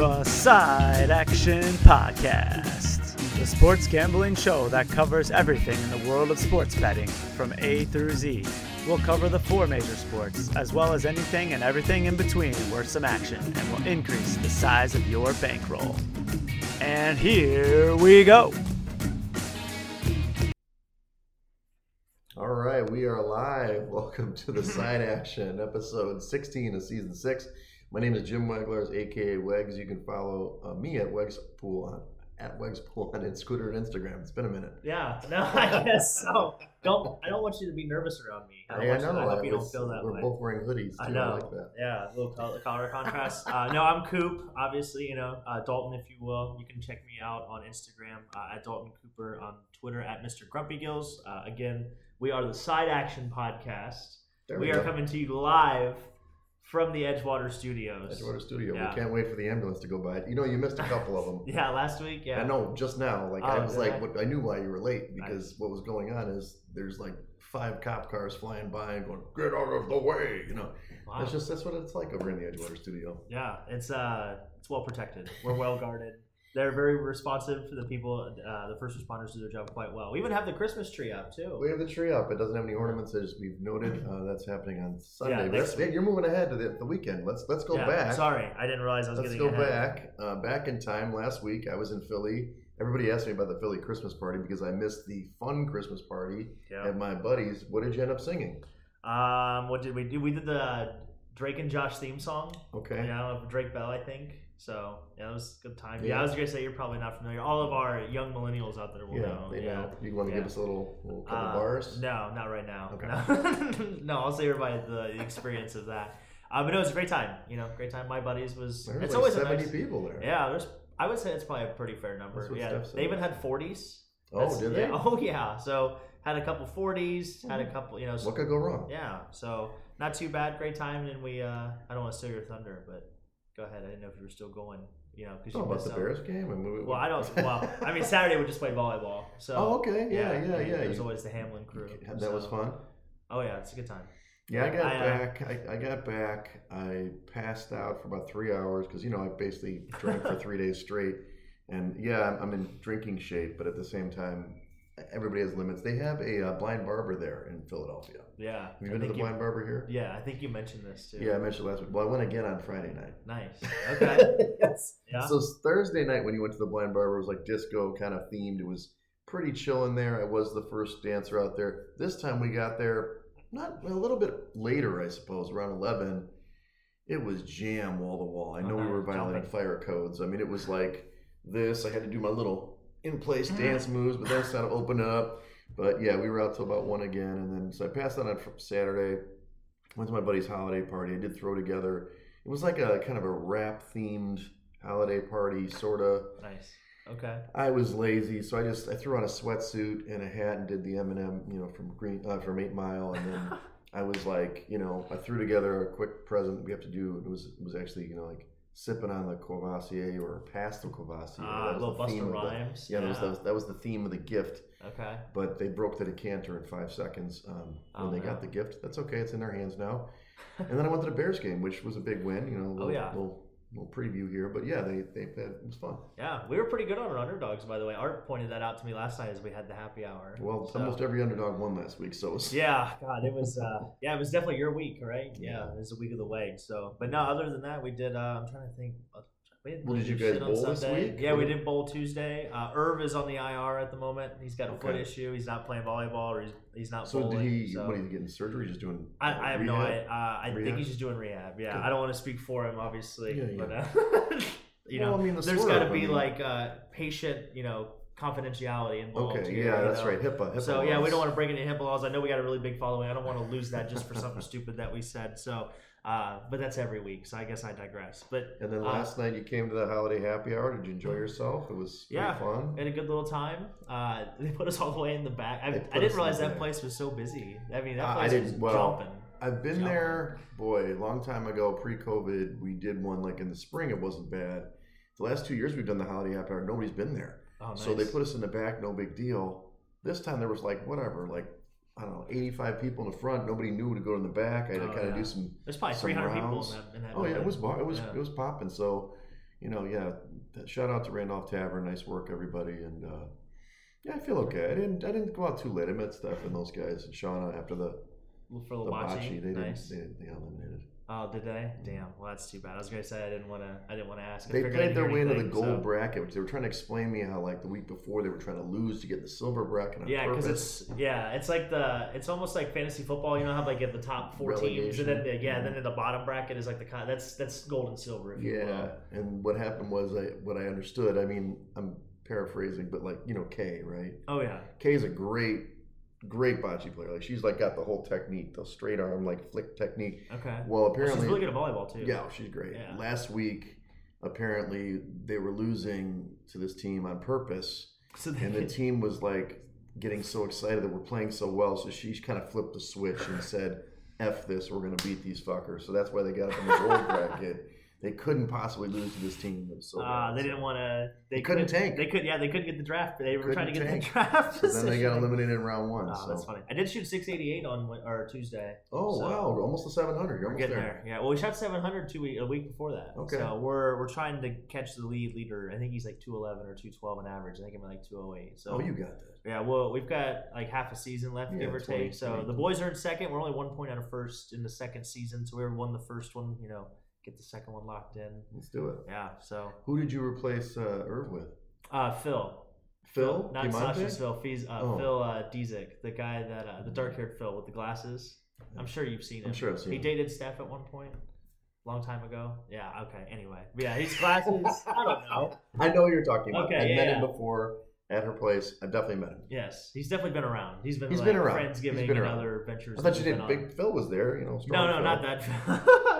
The Side Action Podcast, the sports gambling show that covers everything in the world of sports betting from A through Z. We'll cover the four major sports, as well as anything and everything in between worth some action, and will increase the size of your bankroll. And here we go. All right, we are live. Welcome to the Side Action, episode 16 of season six. My name is Jim Weglers, aka Wegs. You can follow uh, me at Wegs Pool on at Wegs Pool on Scooter and Instagram. It's been a minute. Yeah, no, I guess so. Don't I don't want you to be nervous around me. I, I know. I hope you don't feel that we're way. both wearing hoodies. Too. I I, know. like that. Yeah, a little color, color contrast. Uh, no, I'm Coop. Obviously, you know uh, Dalton, if you will. You can check me out on Instagram uh, at Dalton Cooper, on Twitter at Mr. Grumpy Gills. Uh, again, we are the Side Action Podcast. There we we, are coming to you live from the Edgewater Studios. Edgewater Studio. Yeah. We can't wait for the ambulance to go by. You know, you missed a couple of them. Yeah, last week. Yeah, I know. Just now, like I Oh, was like, I? what, I knew why you were late because what was going on is there's like five cop cars flying by and going, "Get out of the way!" You know, Wow. that's just that's what it's like over in the Edgewater Studio. Yeah, it's uh, it's well protected. We're well guarded. They're very responsive to the people. Uh, the first responders do their job quite well. We even have the Christmas tree up too. We have the tree up. It doesn't have any ornaments, as we've noted. Uh, that's happening on Sunday. Yeah, next that's- you're moving ahead to the, the weekend. Let's let's go Yeah, back. Sorry, I didn't realize I was Let's go ahead. back. Uh, back in time last week, I was in Philly. Everybody asked me about the Philly Christmas party because I missed the fun Christmas party Yeah. at my buddies. What did you end up singing? Um, what did we do? We did the Drake and Josh theme song. Okay. Yeah, Drake Bell, I think. So yeah, it was a good time. Yeah, Yeah. I was gonna say you're probably not familiar. All of our young millennials out there will Yeah, know. they yeah. know. You want to Yeah. give us a little, little couple Uh, bars? No, not right now. Okay. No, no I'll say everybody the experience of that. Uh, but no, it was a great time. You know, great time. My buddies was. There's it's like always 70 nice- people there. Yeah, there's. I would say it's probably a pretty fair number. Yeah, they even had forties. Oh, did they? Yeah. Oh yeah. So had a couple forties. Had a couple. You know. What could go wrong? Yeah. So not too bad. Great time, and we. uh I don't want to steal your thunder, but go ahead. I didn't know if you were still going. You know, because Oh, you about missed the out. Bears game? And we, Well, I don't. Well, I mean, Saturday we just played volleyball. So. Oh, okay. Yeah, yeah, yeah. There's You- always the Hamlin crew. that was fun. Oh yeah, it's a good time. Yeah, I got I, uh, back. I, I got back. I passed out for about three hours because you know I basically drank for three days straight. And yeah, I'm, I'm in drinking shape, but at the same time, everybody has limits. They have a uh, blind barber there in Philadelphia. Yeah. Have you I been to the you- blind barber here? Yeah, I think you mentioned this too. Yeah, I mentioned last week. Well, I went again on Friday night. Nice. Okay. yes. Yeah. So Thursday night when you went to the blind barber it was like disco kind of themed. It was pretty chill in there. I was the first dancer out there. This time we got there not a little bit later, I suppose, around eleven. It was jam wall to wall. I know we Uh-huh, were violating fire codes. I mean, it was like this. I had to do my little in place dance moves, but then it's time to open up. But yeah, we were out till about one again, and then so I passed out on Saturday. Went to my buddy's holiday party. I did throw together. It was like a kind of a rap themed holiday party, sort of. nice. Okay. I was lazy, so I just I threw on a sweatsuit and a hat and did the Eminem, you know, from Green uh, from Eight Mile, and then I was like, you know, I threw together a quick present we have to do. It was it was actually you know like sipping on the Courvoisier or past the Courvoisier. Ah, was little Buster of the- Rhymes. yeah, That, was, that was that was the theme of the gift. Okay. But they broke the decanter in five seconds um, when Oh, they no. got the gift. That's okay; it's in their hands now. And then I went to the Bears game, which was a big win. You know, a little, Oh, yeah. little, little preview here, but yeah, they they it was fun. Yeah, we were pretty good on our underdogs, by the way. Art pointed that out to me last night as we had the happy hour. Well, So- almost every underdog won last week, so it was, Yeah, God, it was. Uh, yeah, it was definitely your week, right? Yeah, it was the week of the way. So, but no, other than that, we did. Uh, I'm trying to think. Well, did you guys bowl this Sunday. week? Yeah, we did bowl Tuesday. Uh, Irv is on the IR at the moment. He's got a foot issue. He's not playing volleyball, or he's, he's not So bowling. did he? so- What getting surgery? Just doing? I, I have no rehab? idea. Uh, I Rehab? think he's just doing rehab. Yeah, Good. I don't want to speak for him, obviously. Yeah, But, uh, you know, Well, I mean, the there's got to I be mean- like uh, patient, you know, confidentiality involved. Okay, here, yeah, you that's know? right. HIPAA. HIPAA So yeah, we don't want to break any HIPAA laws. I know we got a really big following. I don't want to lose that just for something stupid that we said. So, uh, but that's every week. So I guess I digress. But And then uh, last night you came to the holiday happy hour. Did you enjoy yourself? It was Yeah. fun. had a good little time. Uh, they put us all the way in the back. I, I didn't realize that place was so busy. I mean, that Uh, I place was didn't- well, jumping. I've been Jumping. there, boy, a long time ago, pre-COVID. We did one like in the spring. It wasn't bad. The last two years we've done the holiday happy hour. Nobody's been there. Oh, nice. So they put us in the back, no big deal. This time there was like whatever, like I don't know, 85 people in the front. Nobody knew to go in the back. I had to Oh, kind of yeah. do some. There's probably some 300 people rounds. in that. In that Oh yeah, it building. was bar- it was Yeah. it was popping. So, you know, yeah. Shout out to Randolph Tavern. Nice work, everybody. And uh, yeah, I feel okay. I didn't I didn't go out too late. I met Steph and those guys and Shauna after the for the Labachi. bocce. They nice. didn't they, they got eliminated. Oh, did they? Damn. Well, that's too bad. I was gonna say I didn't want to. I didn't want to ask. I They played their way into the gold so- bracket, which they were trying to explain to me how like the week before they were trying to lose to get the silver bracket Yeah, because it's yeah, it's like the it's almost like fantasy football. You know how like have the top four teams, and then the, yeah, then in the bottom bracket is like the that's that's gold and silver. If you Yeah, and what happened was I what I understood. I mean, I'm paraphrasing, but like you know, K right? Oh yeah. K is a great, great bocce player. Like she's like got the whole technique, the straight arm like flick technique. Okay. Well, Well, apparently, she's really good at volleyball too. yeah, she's great. Yeah. Last week, apparently they were losing to this team on purpose, So they and the team was like getting so excited that we're playing so well. So she kind of flipped the switch and said, "F this, we're gonna beat these fuckers." So that's why they got up in the gold bracket. They couldn't possibly lose to this team. So uh, they didn't want to. They, They couldn't couldn't- tank. They could. Yeah, they couldn't get the draft. They were trying to get Couldn't the draft. So then they got eliminated in round one. Oh, so. that's funny. I did shoot 688 on or Tuesday. Oh So- wow, almost to seven hundred. You're We're almost getting there. there. Yeah. Well, we shot 700 two week, a week before that. Okay. So we're we're trying to catch the lead leader. I think he's like 211 or 212 on average. I think I'm like 208. So Oh, you got that. yeah. Well, we've got like half a season left, Yeah, give or 20, take. So 20. the boys are in second. We're only one point out of first in the second season. So we won the first one. You know, get the second one locked in. Let's do it. Yeah. So Who did you replace uh, Irv with? uh, Phil. Phil? not? Sasha's Phil. Fees, uh, Oh. Phil uh, Dzik, the guy that uh, the dark-haired Phil with the glasses. I'm sure you've seen him. I'm sure I've seen He him. dated Steph at one point, long time ago. Yeah. Okay. Anyway, yeah, he's glasses. I don't know. I know you're talking about. Okay, I yeah, met him before at her place. I definitely met him. Yes, he's definitely been around. He's been He's like been around. He's Friendsgiving been and other ventures. I thought you did. Big Phil was there. You know, No, no, Phil. not that.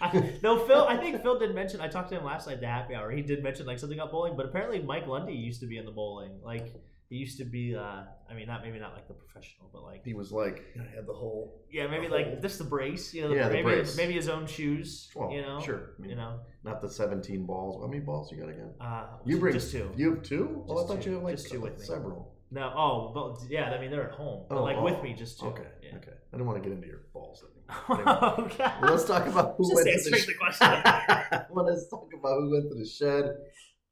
I, no, Phil. I think Phil did mention. I talked to him last night at the happy hour. He did mention like something about bowling, but apparently Mike Lundy used to be in the bowling. Like he used to be. Uh, I mean, not maybe not like the professional, but like He was like, you know, had the whole. Yeah, maybe like whole- just the brace. You know, Yeah, the maybe brace. maybe his own shoes. Well, you know, sure. I mean, You know, Not the 17 balls. How many balls you got again? uh, You bring just two. You have two? oh, I thought two. you had like Just two with me. several. No, oh, but yeah, I mean they're at home, but Oh, like oh. with me, just two. Okay. Yeah. Okay. I don't want to get into your balls. Okay. Let's talk about who Just went to sh- the question. let's talk about who went to the shed.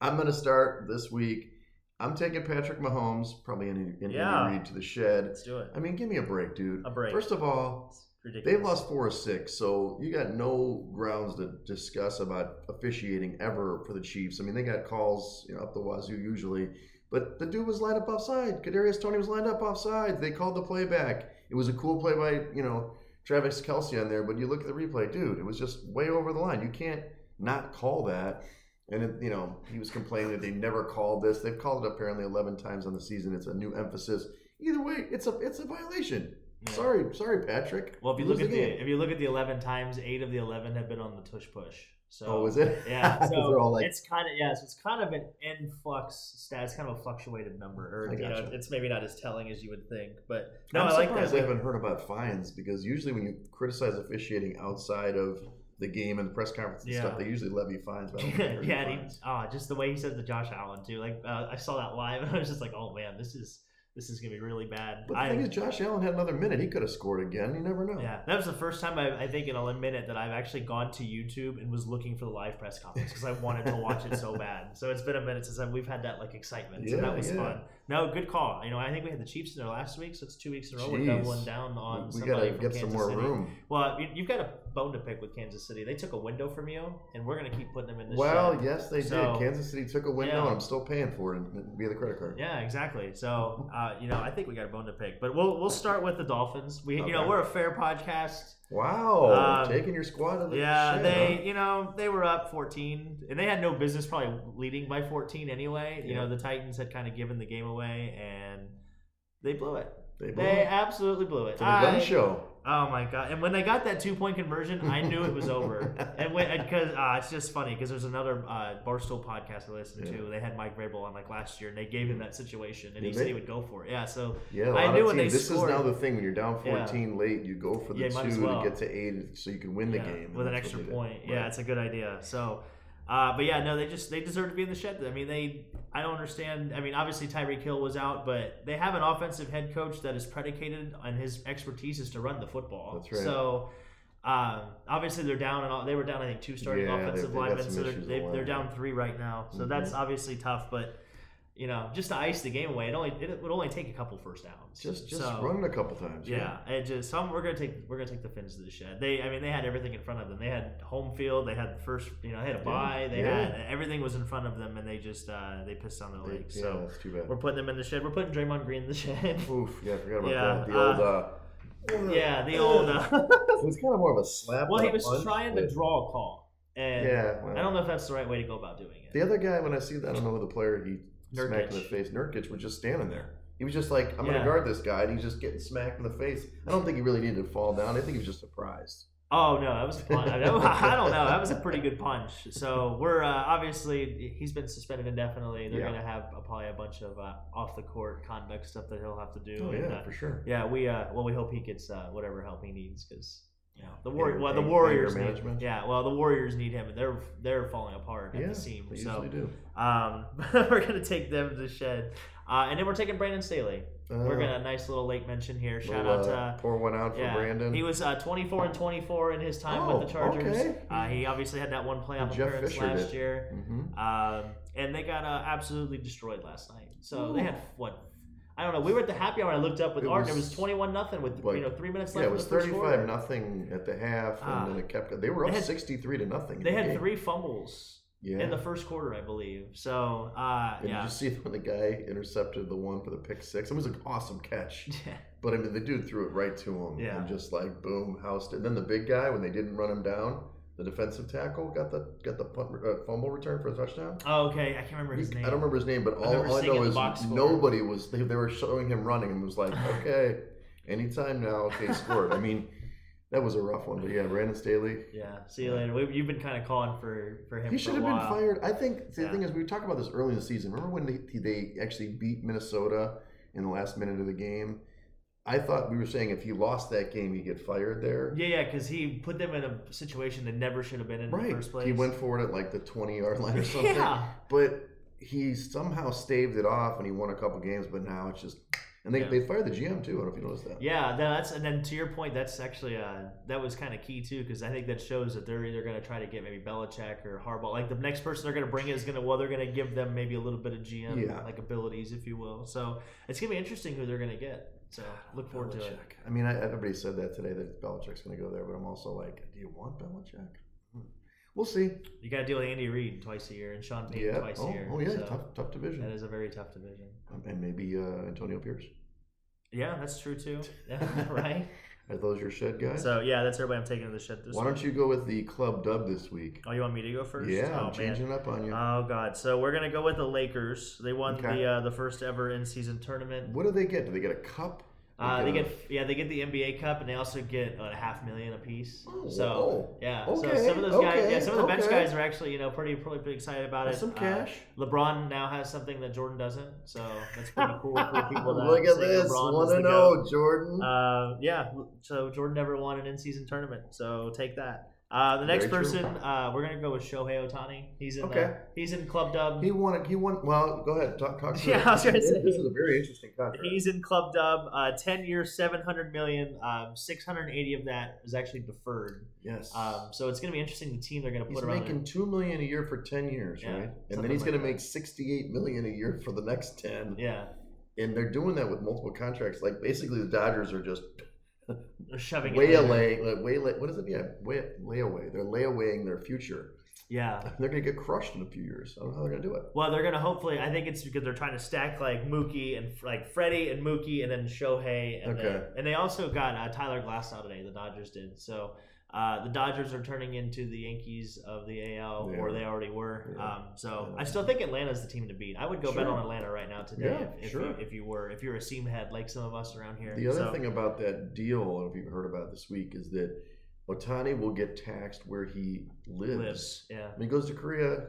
I'm going to start this week. I'm taking Patrick Mahomes, probably any any Yeah. read to the shed. Let's do it. I mean, give me a break, dude. A break. First of all, they've lost four or six, so you got no grounds to discuss about officiating ever for the Chiefs. I mean, they got calls you know, up the wazoo usually, but the dude was lined up offside. Kadarius Toney was lined up offside. They called the play back. It was a cool play by you know Travis Kelce on there, but you look at the replay, dude, it was just way over the line. You can't not call that. And it, you know he was complaining that they never called this. They've called it apparently eleven times on the season. It's a new emphasis. Either way, it's a it's a violation. Yeah. Sorry, sorry, Patrick. Well, if you Lose look at the game. if you look at the eleven times, eight of the eleven have been on the tush push. So oh, was it? Yeah, so all like, it's kind of yeah, so it's kind of an influx stat. It's kind of a fluctuated number, or you know, it's maybe not as telling as you would think. But no, I'm I like surprised that. I haven't heard about fines because usually when you criticize officiating outside of the game and the press conference and Yeah. stuff, they usually levy fines. But I don't think there are yeah, and he, oh, just the way he said to Josh Allen too. Like uh, I saw that live, and I was just like, oh man, this is this is gonna be really bad. But the I, thing is, Josh Allen had another minute. He could have scored again. You never know. yeah, that was the first time I, I think in a minute that I've actually gone to YouTube and was looking for the live press conference because I wanted to watch it so bad. So it's been a minute since I've, we've had that like excitement. so Yeah, that was yeah. fun. No, good call. You know, I think we had the Chiefs in there last week, so it's two weeks in a row. We're Jeez. doubling down on we somebody gotta from get Kansas some more City. room. Well, you, you've got a bone to pick with Kansas City. They took a window from you, and we're gonna keep putting them in this. Well, yes, they So- did. Kansas City took a window, Yeah. and I'm still paying for it via the credit card. Yeah, exactly. So, uh, you know, I think we got a bone to pick, but we'll we'll start with the Dolphins. We, you know, we're a fair podcast. Wow, Um, taking your squad to the Yeah, they, huh? you know, they were up 14, and they had no business probably leading by 14 anyway. You know, the Titans had kind of given the game away, and they blew it. They, blew They it. absolutely blew it. to the gun I- show. Oh my god! And when they got that two point conversion, I knew it was over. and when because uh, it's just funny because there's another uh, Barstool podcast I listen Yeah. to. They had Mike Vrabel on like last year, and they gave him that situation, and he said he would go for it. Yeah, so Yeah, I knew when they teams. This scored- is now the thing when you're down Yeah. 14 late, you go for the Yeah, two well. to get to eight, so you can win the game with an extra they point. Yeah, it's a good idea. So, Uh, but yeah, no, they just they deserve to be in the shed. I mean, they I don't understand. I mean, obviously Tyreek Hill was out, but they have an offensive head coach that is predicated on his expertise is to run the football. That's right. So. Um, obviously, they're down, and all, they were down. I think two starting Yeah, offensive linemen, so they're, they, they're down three right now. So Mhm. that's obviously tough. But you know, just to ice the game away, it only it would only take a couple first downs. Just just So- run it a couple times. yeah, it just some we're gonna take we're gonna take the fins to the shed. They, I mean, they had everything in front of them. They had home field. They had the first, you know, they had a bye. They Yeah. had everything was in front of them, and they just uh, they pissed on their They- legs. yeah, so that's too bad. we're putting them in the shed. We're putting Draymond Green in the shed. Oof, yeah, I forgot about Yeah, that. The old, uh, yeah, the old. Uh, it was kind of more of a slap. well, he was trying to draw a call, and Yeah, well. I don't know if that's the right way to go about doing it. The other guy, when I see that, I don't know who the player he smacked in the face. Nurkic was just standing there. He was just like, I'm going to guard this guy, and he's just getting smacked in the face. I don't think he really needed to fall down. I think he was just surprised. Oh no, that was a punch. I don't know. That was a pretty good punch. So we're uh, obviously he's been suspended indefinitely. They're Yeah. gonna have uh, probably a bunch of uh, off the court conduct stuff that he'll have to do. Oh, and, yeah, uh, for sure. yeah. We uh, well, we hope he gets uh, whatever help he needs because know the war- well, the Warriors management? need. Yeah, well, the Warriors need him, and they're they're falling apart at Yeah, the seam. they So usually do. um, we're gonna take them to the shed, uh, and then we're taking Brandon Staley. we're Uh, gonna nice little late mention here. Shout little, out to. uh, Uh, pour one out for yeah, Brandon. He was uh, 24 and 24 in his time Oh, with the Chargers. okay. Uh, he obviously had that one playoff Jeff appearance Fisher last did. year, Mhm. um, and they got uh, absolutely destroyed last night. So they Ooh. had what? I don't know. We were at the happy hour. I looked up with It Art. was and it was 21 nothing with like- you know three minutes left. Yeah, it was the first 35 quarter. nothing at the half, and Ah. then it kept. They were up had- 63 to nothing. They the had game. three fumbles Yeah. in the first quarter, I believe. So uh, and yeah, did you see when the guy intercepted the one for the pick six? It was an awesome catch. Yeah. But I mean, the dude threw it right to him, Yeah. and just like boom, housed it. And then the big guy, when they didn't run him down, the defensive tackle got the got the punt, uh, fumble return for a touchdown. oh, okay. I can't remember his name. I don't remember his name, but all, never all I know is nobody was. They, they were showing him running, and was like, okay, anytime now, okay, scored. I mean, that was a rough one, but yeah, Brandon Staley. Yeah. See you later. We, you've been kind of calling for for him. He should have been fired. I think the Yeah. thing is, we talked about this early in the season. Remember when they, they actually beat Minnesota in the last minute of the game? I thought we were saying if he lost that game, he'd get fired there. Yeah, yeah, because he put them in a situation that never should have been in, in the first place. He went for it at like the 20 yard line or something. Yeah. But he somehow staved it off and he won a couple games, but now it's just. And they, Yeah. they fired the GM too. I don't know if you noticed that. Yeah, that's and then to your point, that's actually uh that was kind of key too because I think that shows that they're either going to try to get maybe Belichick or Harbaugh. Like the next person they're going to bring is going to well they're going to give them maybe a little bit of GM Yeah. like abilities if you will. So it's going to be interesting who they're going to get. So look forward to it. I mean, I, everybody said that today that Belichick's going to go there, but I'm also like, do you want Belichick? Hmm. We'll see. You got to deal with Andy Reid twice a year and Sean Payton Yeah. twice Oh, a year. oh yeah. So Tough, tough division. That is a very tough division. Um, and maybe uh, Antonio Pierce. Yeah, that's true too. Yeah, right. Are those your shed guys? So yeah, that's everybody I'm taking to the shed this week. Why week. don't you go with the club dub this week? Oh, you want me to go first? Yeah, oh, I'm changing it up on you. Oh God! So we're gonna go with the Lakers. They won Okay. the uh, the first ever in season tournament. what do they get? Do they get a cup? Uh, they get yeah, they get the NBA Cup, and they also get a half million apiece. Oh, so yeah, Okay, so some of those guys, okay, yeah, some of the bench okay. guys are actually you know pretty pretty, pretty excited about it. That's some Uh, cash. LeBron now has something that Jordan doesn't, so that's pretty cool for people that Look at this. Want to the know. Jordan? Uh, yeah, so Jordan never won an in-season tournament, so take that. Uh, the next Very person, uh, we're gonna go with Shohei Ohtani. He's in Okay. uh, he's in Club Dub. he won. He won. Well, go ahead. Talk. talk through Yeah, it. I was gonna This say. This is a very interesting contract. He's in Club Dub. Uh, Ten years, seven hundred million. Um, six hundred eighty of that is actually deferred. yes. Um, so it's gonna be interesting the team they're gonna He's put around. He's making two million a year for ten years, Yeah, right? And something then he's like going to that. make sixty-eight million a year for the next ten. Yeah, And they're doing that with multiple contracts. Like basically, the Dodgers are just shoving it. in there. waylaying, like waylay. What is it? Yeah, way, layaway. They're layawaying their future. Yeah. They're going to get crushed in a few years. I don't know how they're going to do it. Well, they're gonna hopefully. I think it's because they're trying to stack like Mookie and like Freddie and Mookie and then Shohei and Okay. then, and they also got uh, Tyler Glasnow today. The Dodgers did so. Uh, the Dodgers are turning into the Yankees of the AL, They or they already were. Yeah. Um, so Yeah. I still think Atlanta's the team to beat. I would go bet on Atlanta right now today Yeah, if, if, sure. you, if you were if you're a seam head like some of us around here. The other So- thing about that deal, I don't know if you've heard about it this week, is that Ohtani will get taxed where he lives. lives, yeah, When he goes to Korea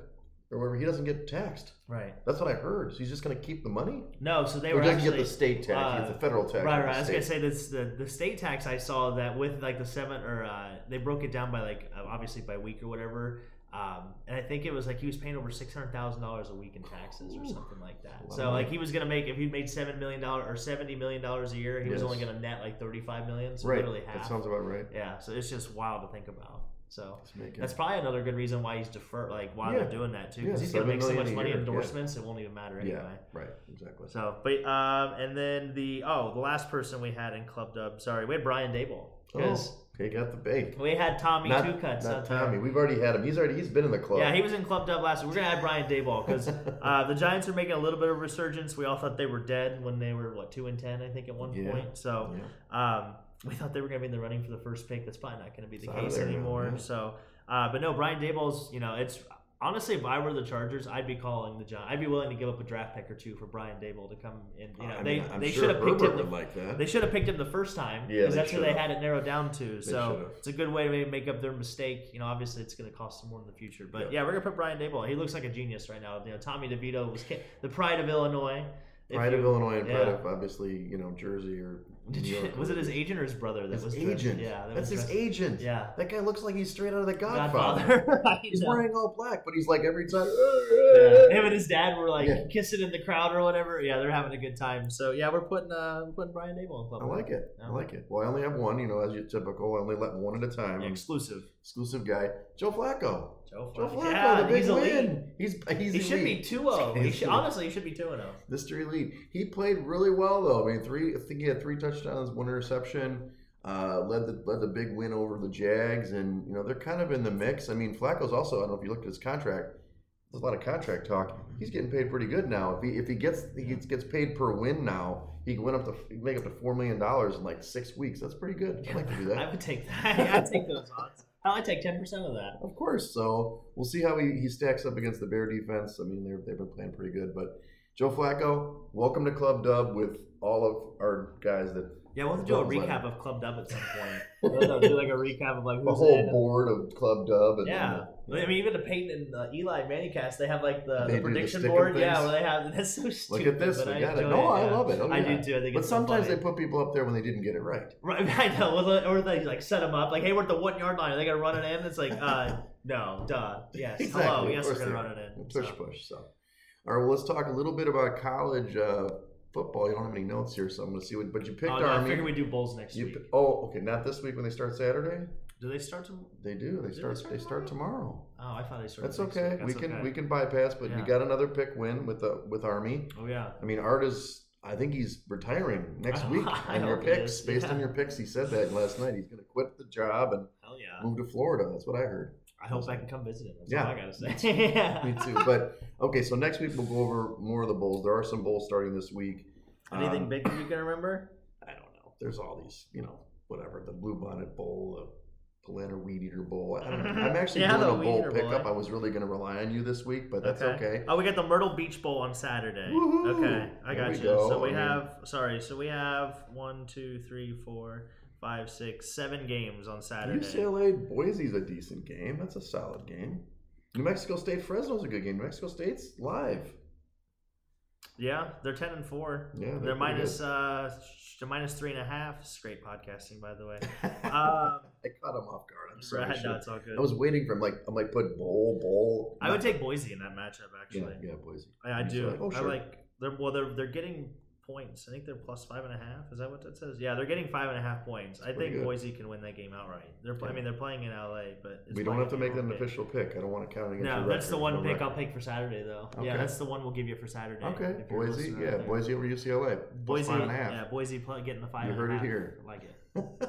or wherever, he doesn't get taxed. right. That's what I heard. So he's just going to keep the money. No, so they or were doesn't actually get the state tax. he uh, gets the federal tax. Right, right. I was gonna say this the the state tax. I saw that with like the seven or uh, they broke it down by like uh, obviously by week or whatever. Um, and I think it was like he was paying over six hundred thousand dollars a week in taxes or something like that. Wow. So like he was gonna make if he made seven million dollars or seventy million dollars a year, he was only gonna net like thirty five million, so right. literally half. That sounds about right. yeah, so it's just wild to think about. So Let's make it. that's probably another good reason why he's deferred, like why Yeah. they're doing that too, Yeah, because he's gonna make so much money in year, yeah. endorsements, it won't even matter anyway. yeah, right. Exactly. So, but um, and then the oh, the last person we had in Club Dub, sorry, we had Brian Daboll because Oh, okay, got the bait. we had Tommy Not, Two Cuts. not out there. Tommy. We've already had him. He's already he's been in the club. Yeah, he was in Club Dub last week. We're gonna add Brian Daboll because uh, the Giants are making a little bit of resurgence. We all thought they were dead when they were what two and ten, I think, at one Yeah. point. So Yeah. um, we thought they were gonna be in the running for the first pick. That's probably not gonna be the It's case anymore. yeah. So, uh, but no, Brian Daboll's. You know, it's honestly, if I were the Chargers, I'd be calling the Giants. I'd be willing to give up a draft pick or two for Brian Daboll to come in. You know, I they I'm they sure should have picked him. The, like that. they should have picked him the first time because they that's who they had it narrowed down to. So should've. it's a good way to maybe make up their mistake. You know, obviously it's going to cost them more in the future. But Yeah. yeah, we're gonna put Brian Daboll. He looks like a genius right now. You know, Tommy DeVito was the pride of Illinois. Pride you- of Illinois and pride of obviously you know Jersey or Did New you, York. was it his agent or his brother that His was dressed- agent? Yeah, that that's his dressed- agent. Yeah, That guy looks like he's straight out of the Godfather. Godfather. He's wearing all black, but he's like every time. Yeah. Him and his dad were like Yeah. kissing in the crowd or whatever. Yeah, they're having a good time. So yeah, we're putting uh we're putting Brian Daboll in club. I like it. I like it. Well, I only have one. You know, as you typical, I only let one at a time. Exclusive. Exclusive guy, Joe Flacco. Joe Joe Flacco. Flacco, Yeah, the big he's elite. win. He's he's He should be elite. 2-0. He should, honestly, he should be 2-0. Mr. Elite. He played really well though. I mean, three. I think he had three touchdowns, one interception. Uh, led the led the big win over the Jags, and you know they're kind of in the mix. I mean, Flacco's also. I don't know if you looked at his contract. There's a lot of contract talk. He's getting paid pretty good now. If he if he gets he gets, gets paid per win now, he can win up to make up to four million dollars in like six weeks. That's pretty good. I'd like to do that. I would take that. I'd take those odds. I'd take 10% of that. Of course. So we'll see how he, he stacks up against the Bear defense. I mean, they're, they've been playing pretty good. But Joe Flacco, welcome to Club Dub with all of our guys that Yeah, we'll have to do a Well, recap of Club Dub at some point. We'll have to do like a recap of like the who's whole in. board of Club Dub. And Yeah, and, I mean, even the Peyton and uh, Eli ManningCast, they have like the, They the do the prediction sticker board. Yeah, things. where they have that's so stupid. Look at this. but We I got it. enjoy No, I yeah. love it. Oh, I yeah. do too. I think but it's so sometimes they put people up there when they didn't get it right. Right, I know. Or they- Or they like set them up, like, "Hey, we're at the one yard line. Are they gonna run it in?" It's like, uh, no, duh, yes, Exactly, hello, of yes, we're course gonna they run it in. Push, So, push. So, all right. Well, let's talk a little bit about college uh, football. You don't have any notes here, so I'm going to see what. But you picked Oh, no, I Army. figure we do bowls next You week. oh, okay. Not this week when they start Saturday. Do they start to? They do. They they start. start They start tomorrow. Oh, I thought they started. That's okay. week. we can okay. we can bypass, but you got another pick win with the with Army. Oh yeah. I mean, Art is. I think he's retiring next week on your picks. Based on your picks, he said that last night. He's going to quit the job and yeah. move to Florida. That's what I heard. I hope I can come visit him. That's Yeah. all I gotta say. yeah. Me too. But okay, so next week we'll go over more of the bowls. There are some bowls starting this week. Anything Um, big that you can remember? I don't know. There's all these, you know, whatever. The Blue Bonnet Bowl, the Planter Weed Eater Bowl. I don't know. I'm actually Yeah, doing a bowl pickup. eh? I was really going to rely on you this week, but that's okay. Oh, we got the Myrtle Beach Bowl on Saturday. Woohoo! Okay, I There got we you. go. So we I mean- have sorry, so we have one, two, three, four, five, six, seven games on Saturday. UCLA Boise's a decent game. That's a solid game. New Mexico State Fresno's a good game. New Mexico State's live. Yeah, they're ten and four. Yeah, they're they're minus uh, they're minus three and a half. It's great podcasting, by the way. Um, I caught him off guard. I'm sorry. right, no, it's all good. I was waiting for him. Like I'm like put bowl bowl. I would take Boise in that matchup. Actually, yeah, Boise. I, I do. like, oh, I like. They're well. They're they're getting points. I think they're plus five and a half. Is that what that says? Yeah, they're getting five and a half points. I think good. Boise can win that game outright. They're. Play, I mean, they're playing in LA, but it's we don't have to make that an Norway. official pick. I don't want to count against No, that's the one No pick record. I'll pick for Saturday, though. Yeah, that's the one we'll give you for Saturday. Okay, Boise, yeah. Boise over UCLA. Boise, five and a half. yeah, Boise play, getting the five. You and a heard it half. here. I like it.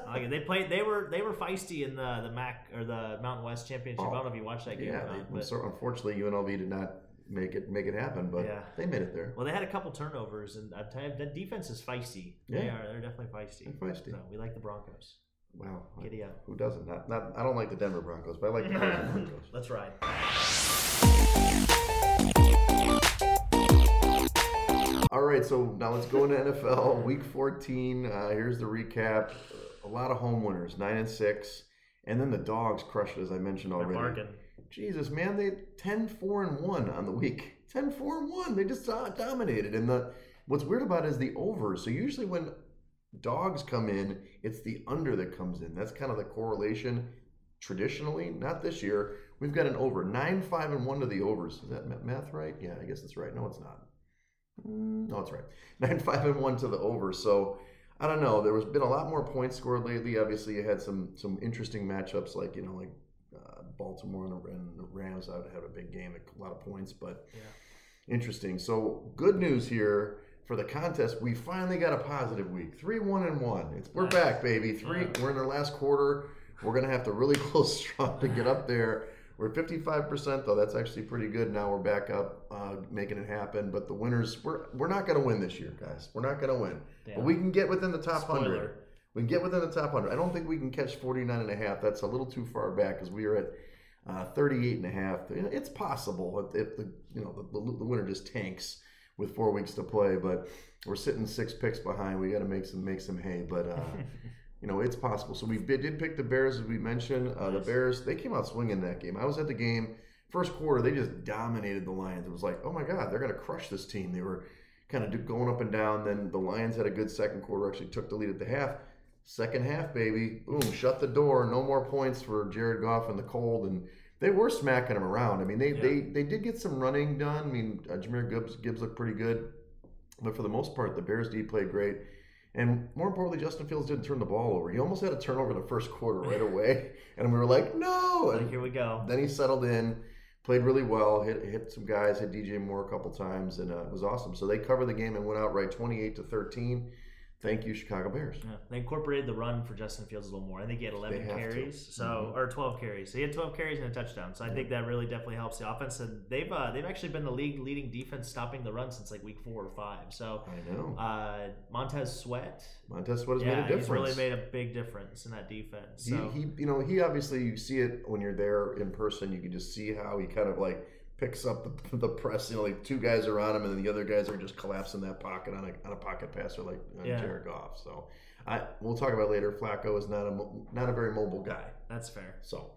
I like it. They played. They were they were feisty in the the MAC or the Mountain West Championship. Oh, I don't know if you watched that game yeah, they, so unfortunately UNLV did not make it make it happen, but Yeah. they made it there. well, they had a couple turnovers, and you, that defense is feisty. Yeah. They are. They're definitely feisty. They're feisty. So we like the Broncos. Wow, Giddy up. who doesn't? Not, not. I don't like the Denver Broncos, but I like the Broncos. Let's ride. All right, so now let's go into NFL Week 14. Uh, here's the recap. A lot of home winners, nine and six, and then the dogs crushed it, as I mentioned They're already. Jesus, man, they 10 4 and 1 on the week. 10 4 and 1. They just do- dominated. And the what's weird about it is the over. So usually when dogs come in, it's the under that comes in. That's kind of the correlation traditionally, not this year. We've got an over nine, five, and one to the overs. Is that math right? Yeah, I guess that's right. No, it's not. Mm, no, it's right. Nine, five, and one to the over. So I don't know. There was been a lot more points scored lately. Obviously, you had some some interesting matchups, like you know, like uh, Baltimore and the, Rams. I would have a big game, a lot of points, but Yeah. interesting. So good news here for the contest. We finally got a positive week. Three, one, and one. It's we're Nice. back, baby. Three. Yeah. We're in our last quarter. We're gonna have to really close strong to get up there. We're 55% though. That's actually pretty good. Now we're back up, uh, making it happen. But the winners, we're we're not gonna win this year, guys. We're not gonna win. Yeah. But we can get within the top Spoiler. hundred. We can get within the top 100. I don't think we can catch 49 and a half. That's a little too far back because we are at uh, 38 and a half. It's possible if, if the you know the, the, the winner just tanks with four weeks to play, but we're sitting six picks behind. We got to make some make some hay, but uh, you know it's possible. So we did, pick the Bears as we mentioned. Uh, the Bears they came out swinging that game. I was at the game first quarter. They just dominated the Lions. It was like, oh my god, they're going to crush this team. They were kind of going up and down. Then the Lions had a good second quarter. Actually took the lead at the half. Second half, baby, boom, shut the door. No more points for Jared Goff in the cold, and they were smacking him around. I mean, they Yeah. they, they did get some running done. I mean, uh, Jahmyr Gibbs Gibbs looked pretty good, but for the most part, the Bears D played great. And more importantly, Justin Fields didn't turn the ball over. He almost had a turnover in the first quarter right away, and we were like, no. Like, And here we go. then he settled in, played really well, hit hit some guys, hit DJ Moore a couple times, and uh, it was awesome. So they covered the game and went out right, twenty eight to thirteen. Thank you, Chicago Bears. Yeah. They incorporated the run for Justin Fields a little more. I think he had 11 They have to. carries, so Mhm. or 12 carries. So he had 12 carries and a touchdown. So I Yeah. think that really definitely helps the offense. And they've uh, they've actually been the league leading defense stopping the run since like week four or five. So I know. uh, Montez Sweat, Montez Sweat has yeah, made a difference. he's really made a big difference in that defense. So He, he, you know, he obviously you see it when you're there in person. You can just see how he kind of like picks up the, the press. You know, like two guys are on him, and then the other guys are just collapsing that pocket on a on a pocket passer like uh, Yeah. Jared Goff. So, I we'll talk about later. Flacco is not a not a very mobile guy. that's fair. So,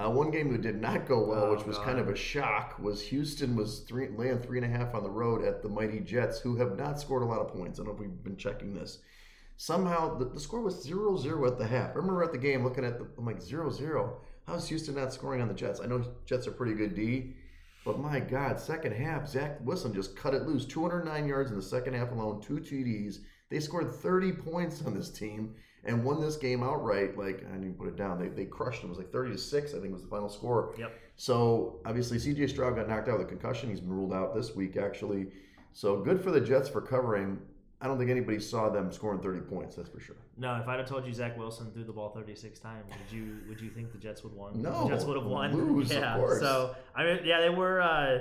uh, one game that did not go well, Oh, which was God. kind of a shock, was Houston was three laying three and a half on the road at the mighty Jets, who have not scored a lot of points. I don't know if we've been checking this. Somehow the, the score was 0-0 at the half. I remember at the game looking at the I'm like 0-0. How's Houston not scoring on the Jets? I know Jets are pretty good D, but my God, second half, Zach Wilson just cut it loose. 209 yards in the second half alone, two TDs. They scored 30 points on this team and won this game outright. Like I didn't even put it down. They, they crushed them. It was like 30 to six. I think was the final score. Yep. So obviously CJ Stroud got knocked out with a concussion. He's been ruled out this week actually. So good for the Jets for covering. I don't think anybody saw them scoring 30 points. That's for sure. No, if I'd have told you Zach Wilson threw the ball 36 times, would you would you think the Jets would won? No, the Jets would have won. lose, yeah. course. So I mean, yeah, they were. Uh,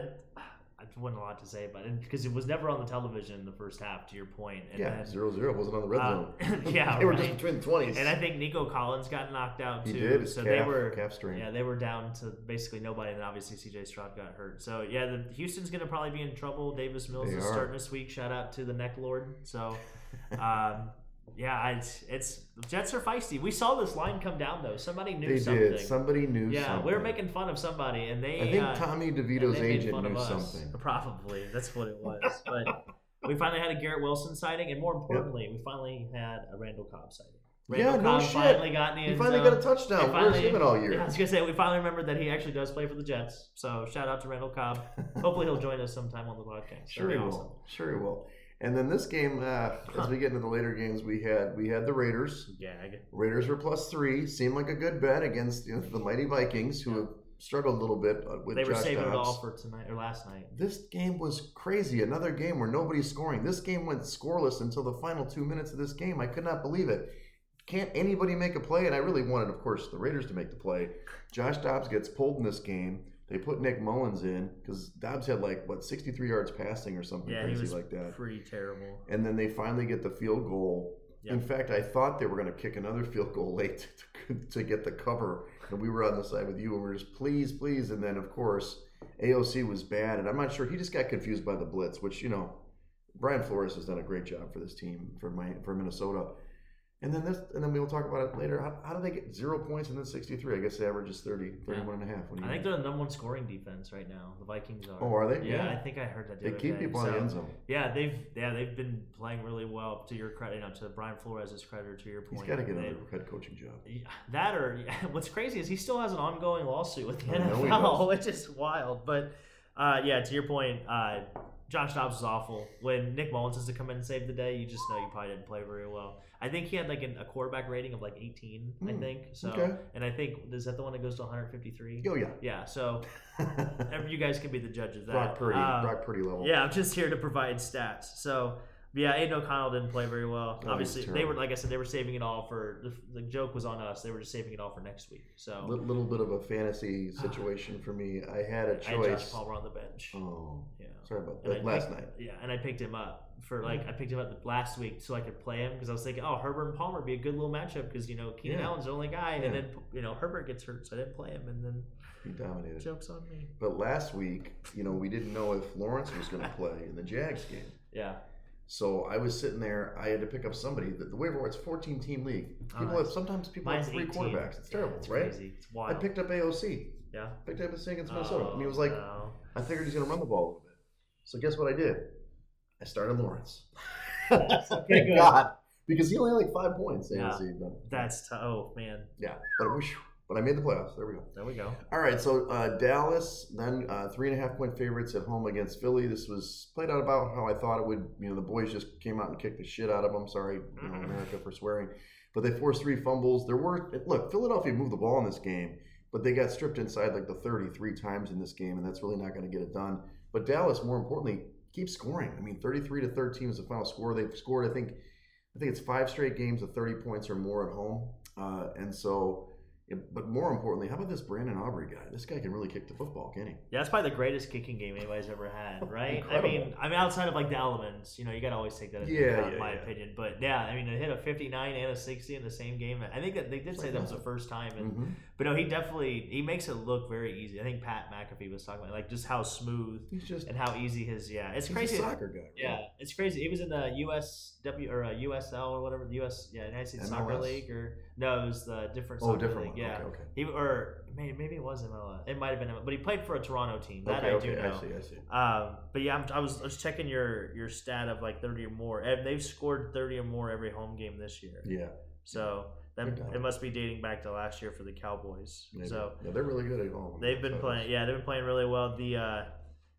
wasn't a lot to say, but because it was never on the television in the first half. To your point, and yeah, then, zero zero wasn't on the red uh, zone. yeah, they were just between the 20s. And I think Nico Collins got knocked out too. he did. His so calf, they were calf strain. yeah, they were down to basically nobody, and obviously CJ Stroud got hurt. So yeah, the Houston's gonna probably be in trouble. Davis Mills They is are. starting this week. Shout out to the Neck Lord. So um, yeah, it's, it's Jets are feisty. We saw this line come down though. Somebody knew they something. did. Somebody knew yeah, something. we were making fun of somebody, and they. I think uh, Tommy DeVito's agent knew something. Probably that's what it was. But we finally had a Garrett Wilson sighting, and more importantly, we finally had a Randall Cobb sighting. Yeah, Randall no shit. finally got in the He finally zone. got a touchdown. They Where's finally- he been all year? Yeah, I was gonna say we finally remembered that he actually does play for the Jets. So shout out to Randall Cobb. Hopefully he'll join us sometime on the podcast. Sure That'd he will. awesome. Sure he will. And then this game, uh, as we get into the later games, we had we had the Raiders. Gag. Raiders were plus three. Seemed like a good bet against you know, the mighty Vikings, who have struggled a little bit uh, with They were Josh saving it Dobbs. all for tonight or last night. This game was crazy. Another game where nobody's scoring. This game went scoreless until the final two minutes of this game. I could not believe it. Can't anybody make a play? And I really wanted, of course, the Raiders to make the play. Josh Dobbs gets pulled in this game. They put Nick Mullens in because Dobbs had like what 63 yards passing or something Yeah, he crazy was like that. pretty terrible. And then they finally get the field goal. Yep. In fact, I thought they were going to kick another field goal late to, to get the cover. And we were on the side with you, and we were just please, please. And then, of course, AOC was bad, and I'm not sure he just got confused by the blitz, which you know, Brian Flores has done a great job for this team for my for Minnesota. And then this, and then we'll talk about it later. How, how do they get zero points and then 63? I guess the average is 30, 31 and a half. I think they're the number one scoring defense right now. The Vikings are. Oh, are they? Yeah, Yeah. I think I heard that. The They keep day. people in the end zone. Yeah, they've yeah they've been playing really well. To your credit, you know, to Brian Flores' credit, or to your He's point. got to get They- another head coaching job. Yeah, That or what's crazy is he still has an ongoing lawsuit with the I know he NFL, which is wild. But uh, yeah, to your point, uh, Josh Dobbs was awful. When Nick Mullens has to come in and save the day, you just know you probably didn't play very well. I think he had like an, a quarterback rating of like 18, I Hmm, think. So, okay. and I think is that the one that goes to 153? Oh, yeah. Yeah. So you guys can be the judge of that. Brock Purdy, Um, Brock Purdy level. yeah, I'm just here to provide stats. So yeah, Aidan O'Connell didn't play very well. Oh, he's Obviously, they were like I said, they were saving it all for the, the joke was on us. They were just saving it all for next week. So Little, little bit of a fantasy situation for me. I had a I had Josh choice. Palmer on the bench. Oh, Yeah. sorry about that. Last picked- night. Yeah, and I picked him up for like I picked him up last week so I could play him because I was thinking, oh, Herbert and Palmer would be a good little matchup because you know Keenan Yeah. Allen's the only guy, and then you know Herbert gets hurt, so I didn't play him, and then He dominated. jokes on me. But last week, you know, we didn't know if Lawrence was going to play in the Jags game. Yeah, So I was sitting there. I had to pick up somebody. The, the waiver wire, it's 14 team league. Oh, People have sometimes people have three 18. quarterbacks. It's Yeah, terrible, it's right? Crazy. It's I picked up AOC. yeah. Picked up his thing against Minnesota. Oh, and he was oh, like, no. I figured he's going to run the ball a little bit. So guess what I did? I started Lawrence. Okay, Thank good. God. Because he only had like five points. Yeah. But, That's t- oh man. yeah. But, whew, but I made the playoffs. There we go. There we go. All right, so uh, Dallas, then uh, three and a half point favorites at home against Philly. This was played out about how I thought it would. You know, the boys just came out and kicked the shit out of them. Sorry, you know, America for swearing, but they forced three fumbles. There were look, Philadelphia moved the ball in this game, but they got stripped inside like the 33 times in this game, and that's really not going to get it done. But Dallas, more importantly, keeps scoring. I mean, 33 to 13 is the final score. They've scored, I think, I think it's five straight games of 30 points or more at home, uh, and so. But more importantly, how about this Brandon Aubrey guy? This guy can really kick the football, can he? Yeah, that's probably the greatest kicking game anybody's ever had, right? I mean, I mean, outside of like the elements, you know, you got to always take that into Yeah, account, yeah, in my yeah. opinion. But yeah, I mean, to hit a 59 and a 60 in the same game, I think that they did say Like that was the first time. And Mhm. but no, he definitely he makes it look very easy. I think Pat McAfee was talking about like just how smooth He's just and how easy his yeah. It's he's crazy. a soccer guy. right? Yeah, it's crazy. He was in the USW or uh, USL or whatever the US yeah United States Soccer League or no, it was the different Oh, different league. one. Yeah, Okay, okay. he or maybe maybe it was MLS. It might have been, MLS, but he played for a Toronto team. That okay, I okay, do know. I see, I see. Um, but yeah, I'm, I was I was checking your your stat of like 30 or more, and they've scored 30 or more every home game this year. Yeah, So that, it must be dating back to last year for the Cowboys. maybe. So yeah, they're really good at home. they've been So- playing. Yeah, they've been playing really well. The uh,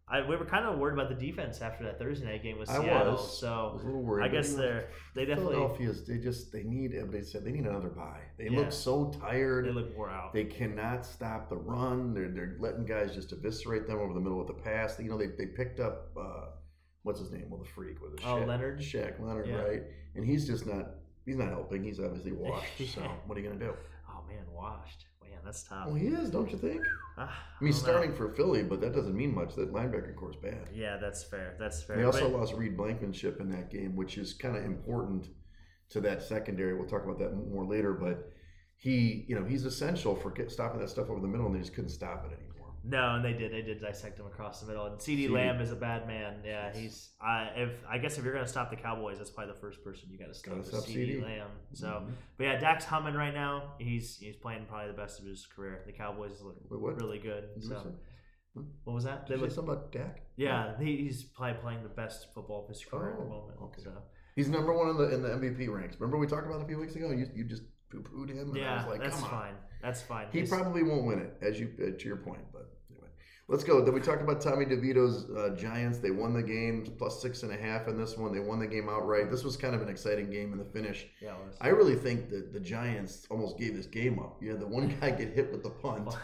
I we were kind of worried about the defense after that Thursday night game with Seattle. I was. I was So a little worried. I guess they're they definitely Philadelphia's. They just they need. Everybody said they need another bye. They Yeah. look so tired. they look wore out. They cannot stop the run. They're, they're letting guys just eviscerate them over the middle of the pass. You know, they, they picked up uh, what's his name? Well, the freak with the Oh, Shaq. Leonard? Shaq Leonard, Yeah. right? And he's just not. He's not helping. He's obviously washed. So what are you gonna do? oh man, washed. That's tough. Well, he is, don't you think? Ah, I mean, he's don't know. starting for Philly, but that doesn't mean much. That linebacker core is bad. Yeah, that's fair. That's fair. They also But- lost Reed Blankenship in that game, which is kind of important to that secondary. We'll talk about that more later, but he, you know, he's essential for get, stopping that stuff over the middle, and they just couldn't stop it anymore. No, and they did. They did dissect him across the middle. And CeeDee. Lamb is a bad man. Yeah, he's. I if I guess if you're gonna stop the Cowboys, that's probably the first person you got to stop. Stop CeeDee. Lamb. So, Mhm. but yeah, Dak's humming right now. He's he's playing probably the best of his career. The Cowboys look Wait, really good. So, what was that? Did They you something about Dak? Yeah, he, he's probably playing the best football of his career at the Oh, moment. okay. So He's number one in the in the MVP ranks. Remember we talked about it a few weeks ago? You, you just poo pooed him. And I yeah, was like, that's come on. fine. That's fine. He He's- probably won't win it, as you uh, to your point. But let's go. Then we talked about Tommy DeVito's uh, Giants. They won the game plus six and a half in this one. They won the game outright. This was kind of an exciting game in the finish. yeah. I really think that the Giants almost gave this game up. You had the one guy get hit with the punt,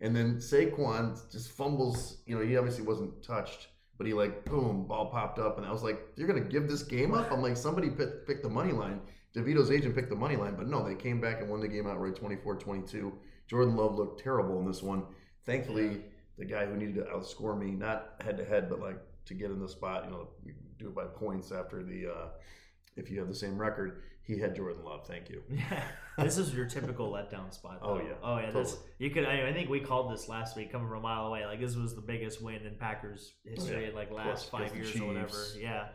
and then Saquon just fumbles. You know, he obviously wasn't touched, but he like boom, ball popped up, and I was like, "You're gonna give this game up?" I'm like, somebody picked, picked the money line. DeVito's agent picked the money line, but no, they came back and won the game outright, 24-22. Jordan Love looked terrible in this one. Thankfully, the guy who needed to outscore me, not head to head, but like to get in the spot, you know, we do it by points after the. Uh, if you have the same record, he had Jordan Love. Thank you. Yeah, this is your typical letdown spot. Oh, yeah. oh yeah. This you could. I, I think we called this last week, coming from a mile away. Like this was the biggest win in Packers history Oh, yeah. in like last five years or whatever. Yeah.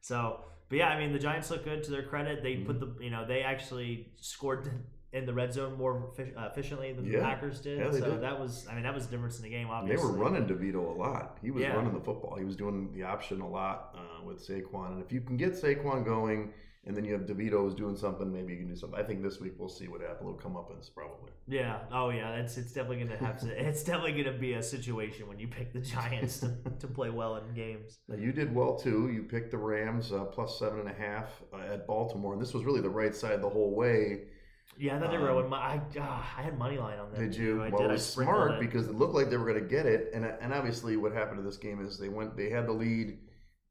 So But yeah, I mean, the Giants look good to their credit. They put Mm-hmm. the, you know, they actually scored in the red zone more uh, efficiently than the Packers did. Yeah, so did. that was, I mean, that was the difference in the game. Obviously, they were running DeVito a lot. He was Yeah. running the football. He was doing the option a lot uh, with Saquon. And if you can get Saquon going, and then you have DeVito who's doing something, maybe you can do something. I think this week we'll see what happens. It'll come up and probably. Yeah. Oh yeah. It's it's definitely gonna have to. It's definitely gonna be a situation when you pick the Giants to, to play well in games. Now you did well too. You picked the Rams uh, plus seven and a half uh, at Baltimore, and this was really the right side the whole way. Yeah, they were. Um, going- I ah, I had money line on them. Did too. you? I well, did. it was smart it. because it looked like they were going to get it, and and obviously what happened to this game is they went, they had the lead.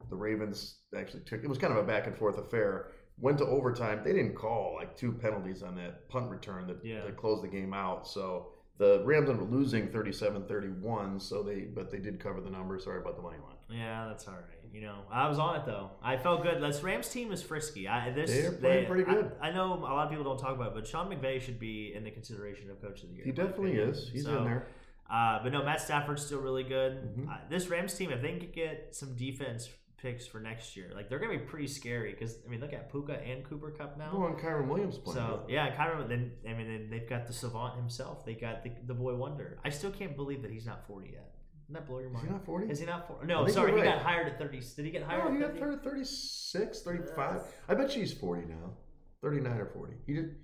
The Ravens actually took. It was kind of a back and forth affair. Went to overtime. They didn't call like two penalties on that punt return that, Yeah. that closed the game out. So the Rams ended up losing 37-31. So they, but they did cover the number. Sorry about the money line. Yeah, that's all right. You know, I was on it though. I felt good. This Rams team is frisky. I this They're playing they- pretty good. I, know a lot of people don't talk about it, but Sean McVay should be in the consideration of coach of the year. He definitely is. He's So, in there. Uh, but no, Matt Stafford's still really good. Mhm. Uh, this Rams team, if they can get some defense picks for next year, like they're gonna be pretty scary. Because I mean, look at Puka and Cooper Kupp now. Oh, and Kyren Williams playing. So yeah, Kyren. Then I mean, then they've got the savant himself. They got the, the boy wonder. I still can't believe that he's not forty yet. Doesn't that blow your mind? Is he not 40? Is he not forty? No, sorry, you're he got hired at thirty. Did he get hired? No, he at got 30? 30, 36, 35. I bet she's 40 now. 39 or 40. He did.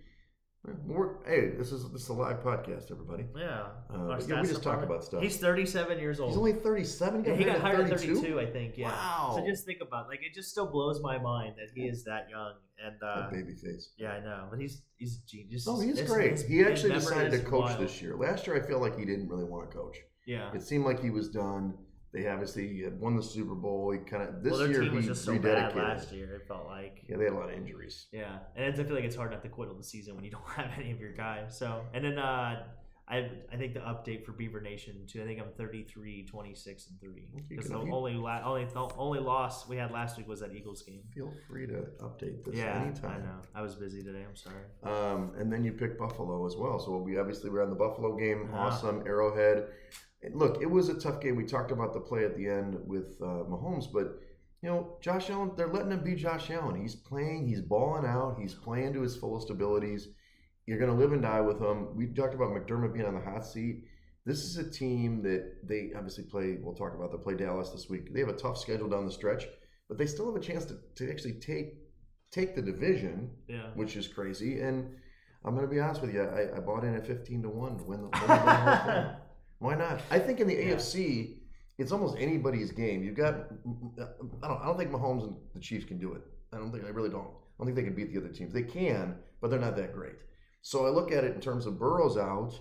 We're, hey, this is this is a live podcast, everybody. Yeah. Uh, yeah, we just talk about stuff. He's thirty-seven years old. He's only 37. Yeah, he got hired at 32? 32, I think. Yeah. Wow. So just think about like it just still blows my mind that he is that young and uh, baby face. yeah, I know, but he's he's a genius. No, he's great. his- He actually decided to coach wild. this year. Last year, I feel like he didn't really want to coach. Yeah. It seemed like he was done. They obviously had won the Super Bowl. He kind of this well, their year team he was just so rededicated. bad last year. It felt like. Yeah, they had a lot of injuries. Yeah, and I feel like it's hard not to quit on the season when you don't have any of your guys. So, and then uh, I I think the update for Beaver Nation too. I think I'm 33, 26, and three because the only la- only the only loss we had last week was that Eagles game. Feel free to update this Yeah, anytime. I know. I was busy today. I'm sorry. Um, and then you pick Buffalo as well. So we obviously we're on the Buffalo game. Yeah. Awesome Arrowhead. And look, it was a tough game. We talked about the play at the end with uh, Mahomes, but you know Josh Allen. They're letting him be Josh Allen. He's playing. He's balling out. He's playing to his fullest abilities. You're going to live and die with him. We talked about McDermott being on the hot seat. This is a team that they obviously play. We'll talk about. They play Dallas this week. They have a tough schedule down the stretch, but they still have a chance to, to actually take take the division Yeah. which is crazy. And I'm going to be honest with you, I, I bought in at 15 to 1 to win the, win the whole thing. Why not? I think in the Yeah. AFC, it's almost anybody's game. You've got, I don't, I don't think Mahomes and the Chiefs can do it. I don't think, I really don't. I don't think they can beat the other teams. They can, but they're not that great. So I look at it in terms of Burrow's out.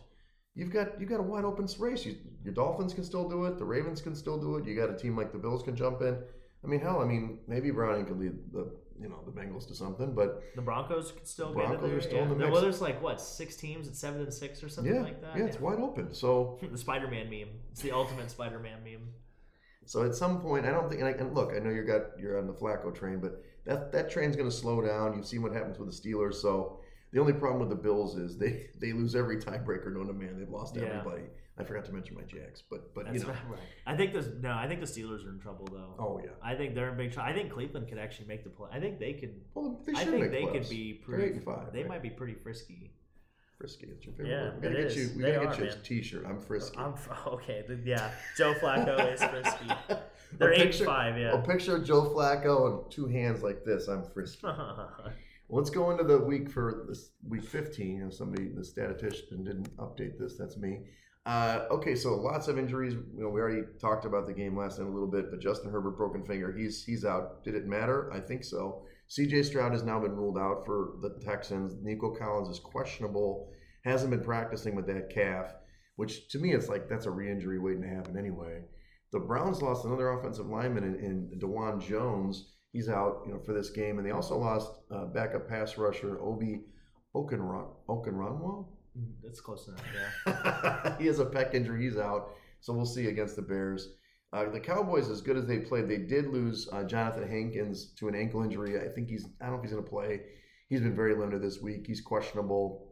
You've got—you've got a wide open race. You, your Dolphins can still do it. The Ravens can still do it. You got a team like the Bills can jump in. I mean, hell, I mean, maybe Browning could lead the you know the Bengals to something, but The Broncos could still Broncos there. are still yeah. in the No, mix. Well, there's like what six teams at seven and six or something yeah, like that. yeah, it's wide open. So the Spider-Man meme. It's the ultimate Spider-Man meme. So at some point, I don't think. And, I, and look, I know you got you're on the Flacco train, but that that train's going to slow down. You've seen what happens with the Steelers. So the only problem with the Bills is they they lose every tiebreaker known to man. They've lost Yeah. everybody. I forgot to mention my Jags, but but That's you know, right. I think the no. I think the Steelers are in trouble though. oh yeah. I think they're in big trouble. I think Cleveland could actually make the play. I think they could. Well, they should I think make they playoffs. could be pretty. five. They right? might be pretty frisky. frisky. It's your favorite. Yeah, word. We gotta get is. you. We They gotta are, get you a man. T-shirt. I'm frisky. I'm okay. Yeah, Joe Flacco is frisky. They're eight picture- five. A Yeah. picture of Joe Flacco and two hands like this. I'm frisky. Let's go into the week for this week 15. You know, somebody, the statistician didn't update this. That's me. Uh, okay, so lots of injuries. You know, we already talked about the game last night a little bit, but Justin Herbert broken finger. He's he's out. Did it matter? I think so. C.J. Stroud has now been ruled out for the Texans. Nico Collins is questionable. Hasn't been practicing with that calf, which to me it's like that's a re-injury waiting to happen anyway. The Browns lost another offensive lineman in, in Dawand Jones. He's out, you know, for this game, and they also lost uh, backup pass rusher Obi Okenron Okenronwell. That's close enough. Yeah. he has a pec injury. He's out. So we'll see against the Bears. Uh, the Cowboys, as good as they played, they did lose uh, Jonathan Hankins to an ankle injury. I think he's. I don't know if he's going to play. He's been very limited this week. He's questionable.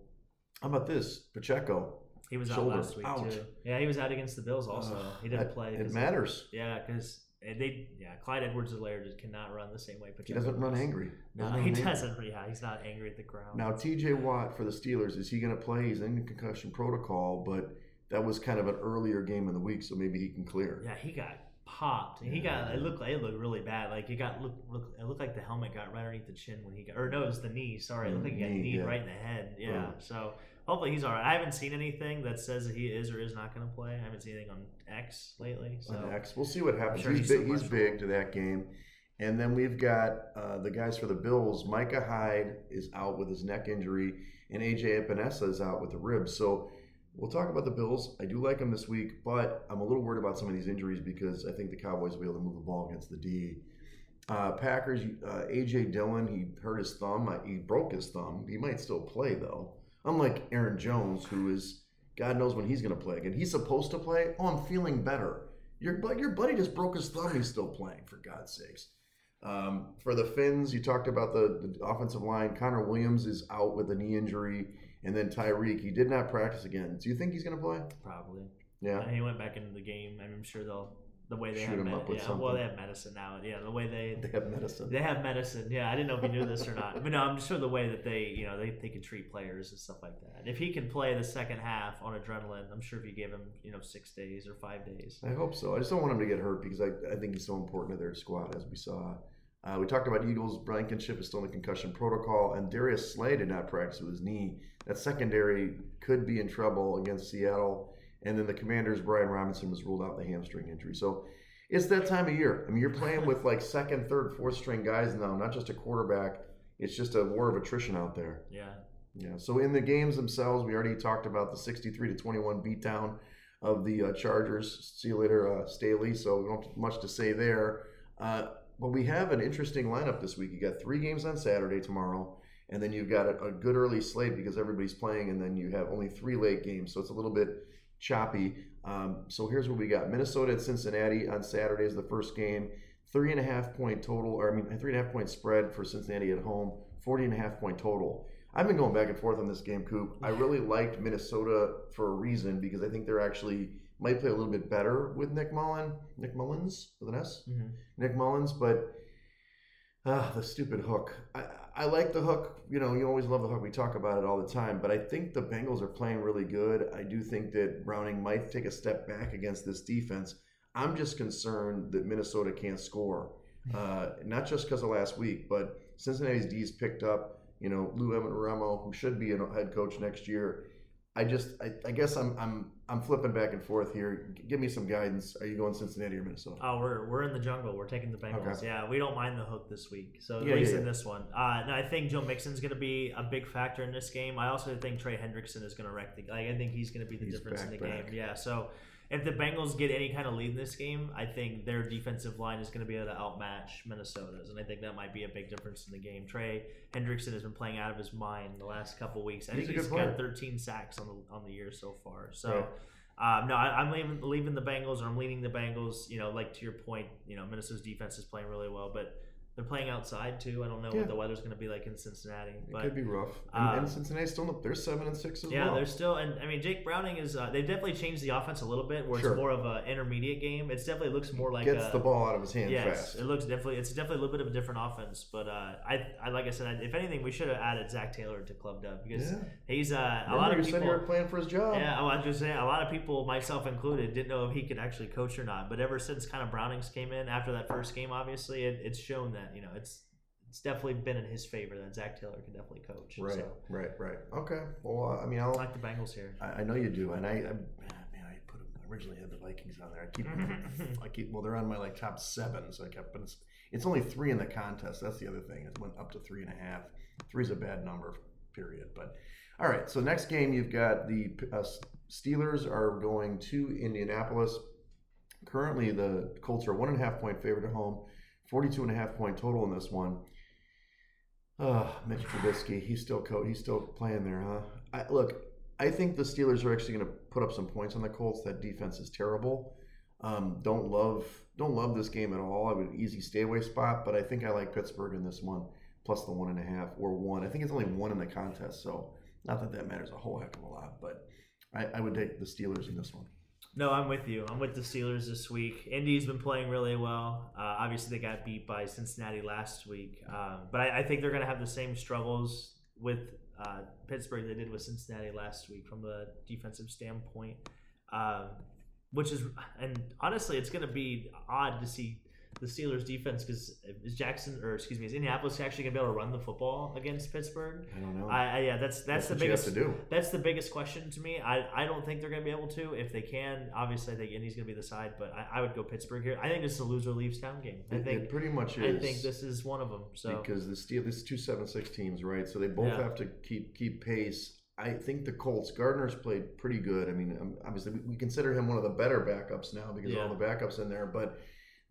How about this? Pacheco. He was out last week Ouch. too. Yeah, he was out against the Bills also. Ugh, he didn't that- play. It matters. Yeah, because and they yeah, Clyde Edwards-Helaire just cannot run the same way. But He doesn't run angry. No, Doesn't he run doesn't. Yeah, he's not angry at the ground. Now, TJ Watt for the Steelers, is he going to play? He's in concussion protocol, but that was kind of an earlier game in the week, so maybe he can clear. Yeah, he got popped. He got it looked like it looked really bad. Like it got look, look it looked like the helmet got right underneath the chin when he got or no, it was the knee. Sorry, it looked like he got Knee, yeah. right in the head. Yeah. Yeah. So hopefully he's all right. I haven't seen anything that says that he is or is not going to play. I haven't seen anything on X lately. So on X. We'll see what happens. sure he's he's big, he's big to that game. And then we've got uh, the guys for the Bills. Micah Hyde is out with his neck injury, and AJ Epenesa is out with the ribs. So we'll talk about the Bills. I do like them this week, but I'm a little worried about some of these injuries because I think the Cowboys will be able to move the ball against the D. Uh, Packers, uh, AJ Dillon, he hurt his thumb. Uh, He broke his thumb. He might still play though. Unlike Aaron Jones, who is God knows when he's going to play again. He's supposed to play. Oh, I'm feeling better. Your bu- your buddy just broke his thumb. He's still playing for God's sakes. Um, for the Finns, you talked about the, the offensive line. Connor Williams is out with a knee injury, and then Tyreek. He did not practice again. Do you think he's going to play? probably. Yeah. He went back into the game, and I'm sure they'll the way they Shoot have med- up with yeah, well they have medicine now. Yeah, the way they They have medicine. They have medicine. Yeah, I didn't know if you knew this or not. But no, I'm sure the way that they, you know, they, they can treat players and stuff like that. If he can play the second half on adrenaline, I'm sure if you gave him, you know, six days or five days. I hope so. I just don't want him to get hurt because I, I think he's so important to their squad, as we saw. Uh, we talked about Eagles. Blankenship is still in the concussion protocol, and Darius Slay did not practice with his knee. That secondary could be in trouble against Seattle. And then the Commanders, Brian Robinson was ruled out with a hamstring injury. So it's that time of year. I mean, you're playing with like second, third, fourth string guys now, not just a quarterback. It's just a war of attrition out there. Yeah. Yeah. So in the games themselves, we already talked about the 63 to 21 beatdown of the uh, Chargers. See you later, uh, Staley. So we don't have much to say there. Uh, but we have an interesting lineup this week. You got three games on Saturday tomorrow, and then you've got a, a good early slate because everybody's playing, and then you have only three late games. So it's a little bit choppy. Um, so here's what we got: Minnesota at Cincinnati on Saturday is the first game. Three and a half point total, or I mean, three and a half point spread for Cincinnati at home. 40 and a half point total. I've been going back and forth on this game, Coop. I really liked Minnesota for a reason because I think they're actually might play a little bit better with Nick Mullen, Nick Mullens with an S, Mm-hmm. Nick Mullens, but ah, the stupid hook. I, I like the hook. You know, you always love the hook. We talk about it all the time, but I think the Bengals are playing really good. I do think that Browning might take a step back against this defense. I'm just concerned that Minnesota can't score, uh, not just because of last week, but Cincinnati's D's picked up. You know, Lou Remo, who should be a head coach next year. I just, I, I guess I'm, I'm, I'm flipping back and forth here. G- Give me some guidance. Are you going Cincinnati or Minnesota? Oh, we're we're in the jungle. We're taking the Bengals. Okay. Yeah, we don't mind the hook this week. So at Yeah, least yeah, in yeah. this one, uh, no, I think Joe Mixon's going to be a big factor in this game. I also think Trey Hendrickson is going to wreck the. Like, I think he's going to be the He's difference in the back, game. Yeah. So if the Bengals get any kind of lead in this game, I think their defensive line is going to be able to outmatch Minnesota's, and I think that might be a big difference in the game. Trey Hendrickson has been playing out of his mind the last couple weeks. I He's think he's good got 13 sacks on the on the year so far. So. Right. Um, no, I, I'm leaving, leaving the Bengals, or I'm leaning the Bengals. You know, like to your point, you know, Minnesota's defense is playing really well, but they're playing outside too. I don't know Yeah. what the weather's going to be like in Cincinnati, It but could be rough. And, um, and Cincinnati's still they're seven and six as yeah, well. Yeah, they're still. And I mean, Jake Browning is. Uh, they definitely changed the offense a little bit, where Sure. it's more of an intermediate game. It's definitely looks more like Gets a, the ball out of his hand Yes, fast. it looks definitely. It's definitely a little bit of a different offense, but uh, I, I like I said, I, if anything, we should have added Zac Taylor to Club Dub because Yeah. he's uh, a lot of people. you were playing for his job. Yeah, I was just saying, a lot of people, myself included, didn't know if he could actually coach or not. But ever since kind of Brownings came in after that first game, obviously, it, it's shown that you know it's it's definitely been in his favor that Zac Taylor can definitely coach. Right, So right, right. Okay. Well, I mean, I I'll. like the Bengals here. I, I know you do, and I, I man, I put them. I originally had the Vikings on there. I keep, I keep. Well, they're on my like top seven, so I kept. But it's, it's only three in the contest. That's the other thing. It went up to three and a half. Three is a bad number, period. But all right. So next game, you've got the uh, Steelers are going to Indianapolis. Currently, the Colts are one and a half point favorite at home. 42 and a half point total in this one. Uh, Mitch Trubisky, he's still co- he's still playing there, huh? I, look, I think the Steelers are actually going to put up some points on the Colts. That defense is terrible. Um, don't love don't love this game at all. I would easy stay away spot, but I think I like Pittsburgh in this one plus the one and a half or one. I think it's only one in the contest, so not that that matters a whole heck of a lot. But I, I would take the Steelers in this one. No, I'm with you. I'm with the Steelers this week. Indy's been playing really well. Uh, obviously, they got beat by Cincinnati last week, um, but I, I, think they're going to have the same struggles with uh, Pittsburgh they did with Cincinnati last week from the defensive standpoint. Um, which is, and honestly, it's going to be odd to see the Steelers defense because is Jackson or excuse me is Indianapolis actually gonna be able to run the football against Pittsburgh? I don't know. I, I yeah, that's that's, That's the biggest to do. That's the biggest question to me. I, I don't think they're gonna be able to. If they can, obviously I think Indy's gonna be the side, but I, I would go Pittsburgh here. I think this is a loser leaves town game. I It- think it pretty much is. I think this is one of them. So because the Steel, this is two seven six teams, right? So they both Yeah. have to keep keep pace. I think the Colts Gardner's played pretty good. I mean, um, obviously we, we consider him one of the better backups now because of all the backups in there, but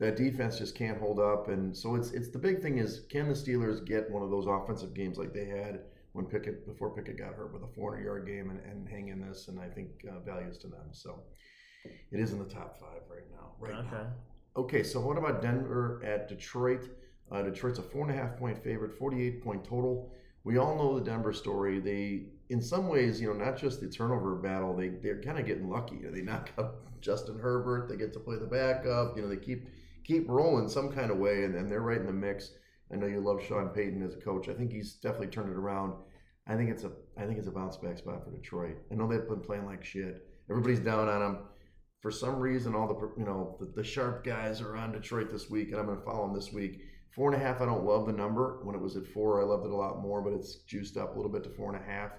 that defense just can't hold up. And so it's it's the big thing is can the Steelers get one of those offensive games like they had when Pickett before Pickett got hurt with a 400 yard game and, and hang in this? And I think uh, values to them. So it is in the top five right now. Right now. okay. Okay, so what about Denver at Detroit? Uh, Detroit's a four and a half point favorite, 48 point total. We all know the Denver story. They, in some ways, you know, not just the turnover battle, they, they're kind of getting lucky. They knock up Justin Herbert, they get to play the backup, you know, they keep keep rolling some kind of way, and, and they're right in the mix. I know you love Sean Payton as a coach. I think he's definitely turned it around. I think it's a I think it's a bounce back spot for Detroit. I know they've been playing like shit. Everybody's down on them for some reason, all the you know the, the sharp guys are on Detroit this week, and I'm going to follow them this week. Four and a half. I don't love the number. When it was at four, I loved it a lot more, but it's juiced up a little bit to four and a half.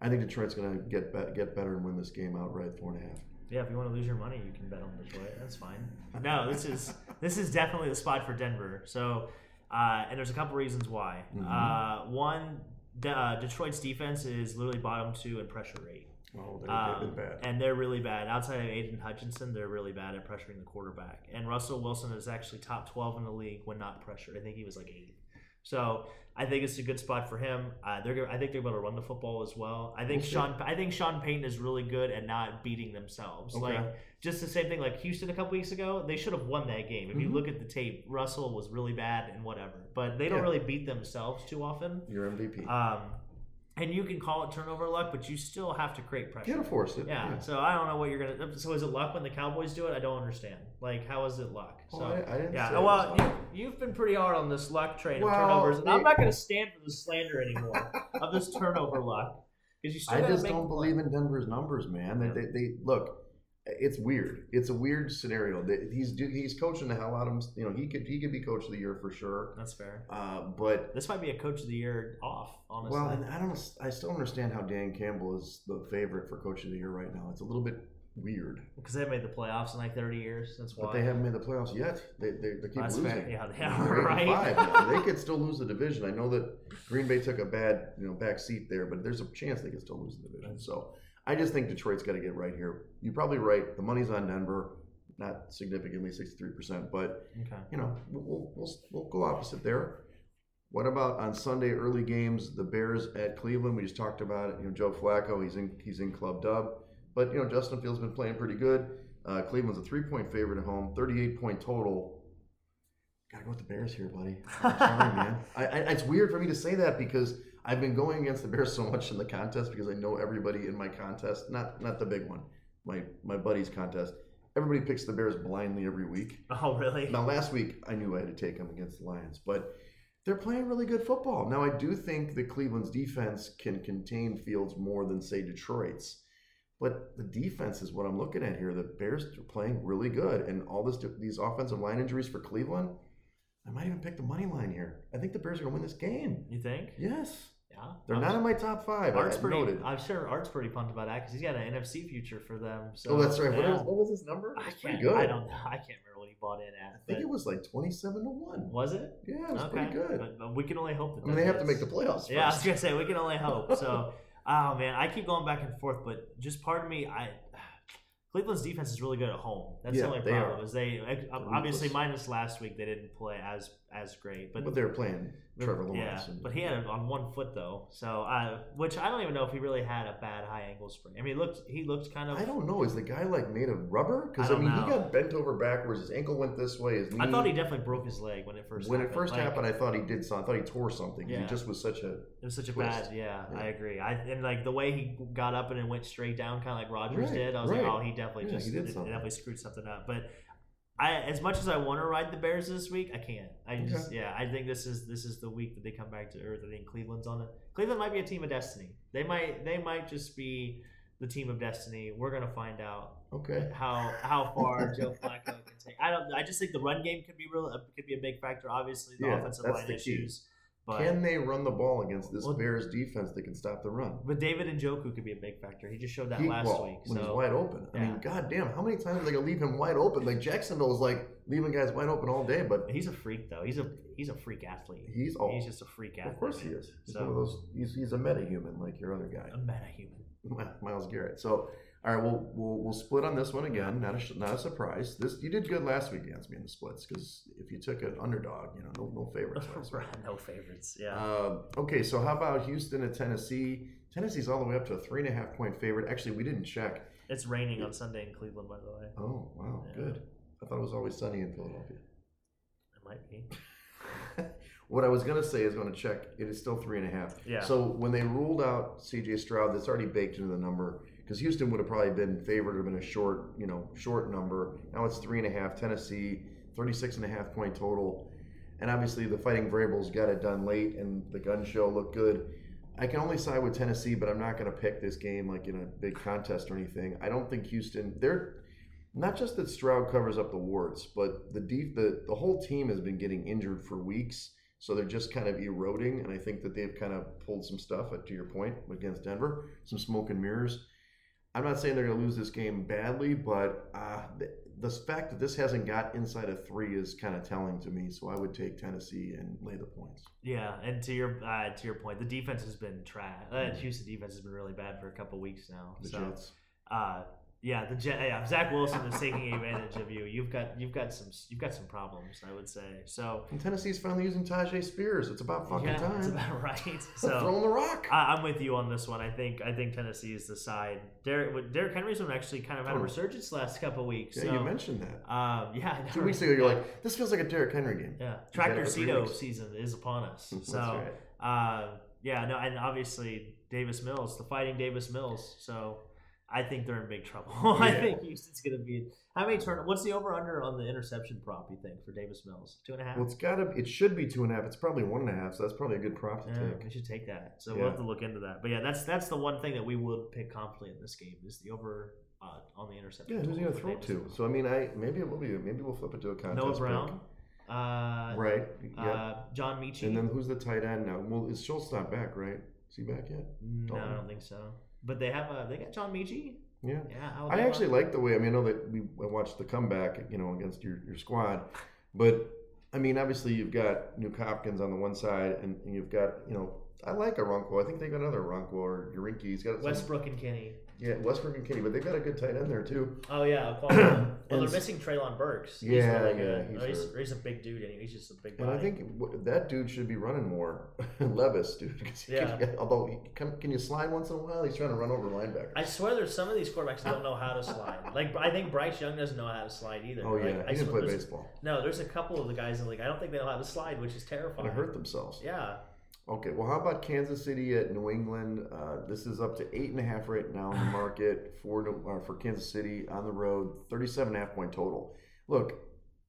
I think Detroit's going to get get better and win this game outright, four and a half. Yeah, if you want to lose your money, you can bet on Detroit. That's fine. No, this is this is definitely the spot for Denver. So, uh, and there's a couple reasons why. Mhm. Uh, one, De- uh, Detroit's defense is literally bottom two in pressure rate. Oh, they, Um, bad. And they're really bad. Outside of Aidan Hutchinson, they're really bad at pressuring the quarterback. And Russell Wilson is actually top 12 in the league when not pressured. I think he was like eighth. So I think it's a good spot for him. Uh, they're gonna, I think they're going to run the football as well. I think We'll. Sean I think Sean Payton is really good at not beating themselves. Okay. Like just the same thing like Houston a couple weeks ago, they should have won that game. If you Mhm. look at the tape, Russell was really bad and whatever. But they don't Yeah. really beat themselves too often. Your MVP. Um, and you can call it turnover luck, but you still have to create pressure. Can't force it. Yeah, so I don't know what you're gonna. So is it luck when the Cowboys do it? I don't understand. Like, how is it luck? So I, I didn't yeah, well, you, you've been pretty hard on this luck train of turnovers, and I'm not gonna stand for the slander anymore of this turnover luck because you still I just don't believe play. in Denver's numbers, man. They, they, they look. It's weird. It's a weird scenario. They- He's he's coaching the hell out of him. You know, he could he could be coach of the year for sure. That's fair. Uh, but This might be a coach of the year off, honestly. well, and I don't. I still understand how Dan Campbell is the favorite for coach of the year right now. It's a little bit weird, because they made the playoffs in like 30 years. That's why. but they haven't made the playoffs yet. They they, they keep That's losing. fair. Yeah, they are right. They could still lose the division. I know that Green Bay took a bad, you know, back seat there, but there's a chance they could still lose the division. So I just think Detroit's got to get right here. You're probably right. The money's on Denver, not significantly, 63%, but Okay. you know, we'll we'll, we'll go opposite there. What about on Sunday early games? The Bears at Cleveland. We just talked about it. You know, Joe Flacco. He's in he's in club dub, but you know Justin Fields been playing pretty good. Uh, Cleveland's a three point favorite at home, 38 point total. Gotta go with the Bears here, buddy. I'm sorry, man. I, I, it's weird for me to say that because I've been going against the Bears so much in the contest because I know everybody in my contest. Not not the big one, my my buddy's contest. Everybody picks the Bears blindly every week. Oh, really? Now, last week I knew I had to take them against the Lions, but they're playing really good football. Now, I do think that Cleveland's defense can contain Fields more than say Detroit's, but the defense is what I'm looking at here. The Bears are playing really good, and all this these offensive line injuries for Cleveland. I might even pick the money line here. I think the Bears are going to win this game. You think? Yes, Yeah. they're I not in my top five. Art's I pretty. noted. I'm sure Art's pretty pumped about that because he's got an NFC future for them. So oh, that's right. What, was, what was his number? I pretty can't. good. I don't know. I can't remember what he bought in at. I think it was like twenty-seven to one. Was it? Yeah, it was okay. pretty good. But, but we can only hope that. I mean, they have to make the playoffs. First. Yeah, I was gonna say we can only hope. So, oh man, I keep going back and forth, but just part of me, I Cleveland's defense is really good at home. That's Yeah, the only problem is they obviously minus last week they didn't play as as great, but But they're playing Trevor Lawrence. yeah, and- but he had it on one foot though, so uh, which I don't even know if he really had a bad high ankle sprain. I mean, he looked he looked kind of. I don't know. Is the guy like made of rubber? Because I I, mean, know. he got bent over backwards. His ankle went this way. His knee. I thought he definitely broke his leg when it first when happened. it first Like, happened, I thought he did something. I thought he tore something. Yeah. He just was such a. It was such a twist. bad, yeah, Yeah. I agree. I and like the way he got up and then went straight down, kind of like Rodgers Right, did. I was right. like, oh, he definitely Yeah, just he did it- it definitely screwed something up. But I, as much as I want to ride the Bears this week, I can't. I just, yeah, I think this is this is the week that they come back to earth. I think Cleveland's on it. Cleveland might be a team of destiny. They might they might just be the team of destiny. We're gonna find out Okay. how how far Joe Flacco can take. I don't. I just think the run game could be real. Uh, could be a big factor. Obviously, the Yeah, offensive line the key. But Can they run the ball against this Well- Bears defense that can stop the run? but David Njoku could be a big factor. He just showed that He- last well, week. when he's wide open. I mean, yeah. goddamn, how many times are they gonna leave him wide open? Like Jacksonville is like leaving guys wide open all day, but he's a freak though. He's a he's a freak athlete. he's all. He's just a freak athlete. of course he is. He's So one of those. He's, he's a meta human like your other guy, a meta human. Myles Garrett. So. All right, we'll, we'll we'll split on this one again. Not a not a surprise. This you did good last week against me in the splits because if you took an underdog, you know no no favorites. no favorites. Yeah. Um, okay, so how about Houston at Tennessee? Tennessee's all the way up to a three and a half point favorite. Actually, we didn't check. it's raining on Sunday in Cleveland, by the way. Oh, wow, Yeah. good. I thought it was always sunny in Philadelphia. It might be. what I was going to say is going to check. It is still three and a half. Yeah. So when they ruled out CJ Stroud, that's already baked into the number because Houston would have probably been favored or been a short, you know, short number. Now it's three and a half. Tennessee, 36 and a half point total. And obviously the Fighting Vrabels got it done late and the gun show looked good. I can only side with Tennessee, but I'm not going to pick this game like in a big contest or anything. I don't think Houston, they're not just that Stroud covers up the warts, but the deep, the, the whole team has been getting injured for weeks. So they're just kind of eroding, and I think that they've kind of pulled some stuff. uh, To your point, against Denver, some smoke and mirrors. I'm not saying they're going to lose this game badly, but uh, the, the fact that this hasn't got inside of three is kind of telling to me. So I would take Tennessee and lay the points. Yeah, and to your uh, to your point, the defense has been trash. Uh, Houston defense has been really bad for a couple weeks now. The so, Jets. uh, yeah, the Jet, yeah, Zach Wilson is taking advantage of you. You've got you've got some you've got some problems, I would say. So And Tennessee's finally using Tyjae Spears. It's about fucking yeah, time. that's about right. So him the rock. I, I'm with you on this one. I think I think Tennessee is the side. Derrick Derrick Henry's one actually kind of had a Oh. resurgence last couple weeks. yeah, so, you mentioned that. Um, yeah, Two weeks ago, you're like, this feels like a Derrick Henry game. yeah, Tractor Cedo season is upon us. That's So. right. Uh, yeah, no, and obviously Davis Mills, the fighting Davis Mills. So I think they're in big trouble. I think Houston's going to be. How many turn? What's the over under on the interception prop? You think for Davis Mills? Two and a half. Well, it's got to. It should be two and a half. It's probably one and a half. So that's probably a good prop to yeah, take. we should take that. So Yeah. we'll have to look into that. But yeah, that's that's the one thing that we would pick confidently in this game is the over uh, on the interception. Yeah, who's gonna throw it to? Mills. So I mean, I maybe it will be. Maybe we'll flip it to a contest. Noah pick. Brown, uh, Right. Yeah. uh, John Metchie. and then who's the tight end now? Well, is Schultz not back? Right? Is he back yet? no, I don't think so. But they have a they got John Metchie. Yeah. Yeah, I Alabama. actually like the way. I mean, I know that we watched the comeback, you know, against your, your squad, but I mean, obviously you've got Nuk Hopkins on the one side, and, and you've got you know, I like Aronco. I think they got another Aronco or Urinki. He's got some, Westbrook and Kenny. yeah, Westbrook and Kenny, but they've got a good tight end there too. Oh yeah, well, they're missing Treylon Burks. He's Yeah, really yeah, he's he's, he's a big dude, and he's just a big. And I body. think that dude should be running more, Levis, dude. he Yeah. can- although, he, can, can you slide once in a while? He's trying to run over linebackers. I swear, there's some of these quarterbacks that don't know how to slide. Like I think Bryce Young doesn't know how to slide either. oh yeah, Like, I didn't play baseball. No, there's a couple of the guys in the league. I don't think they know how to slide, which is And terrifying. they hurt themselves. Yeah, Okay, well, how about Kansas City at New England? Uh, this is up to eight and a half right now in the market for uh, for Kansas City on the road. 37 and a half point total. Look,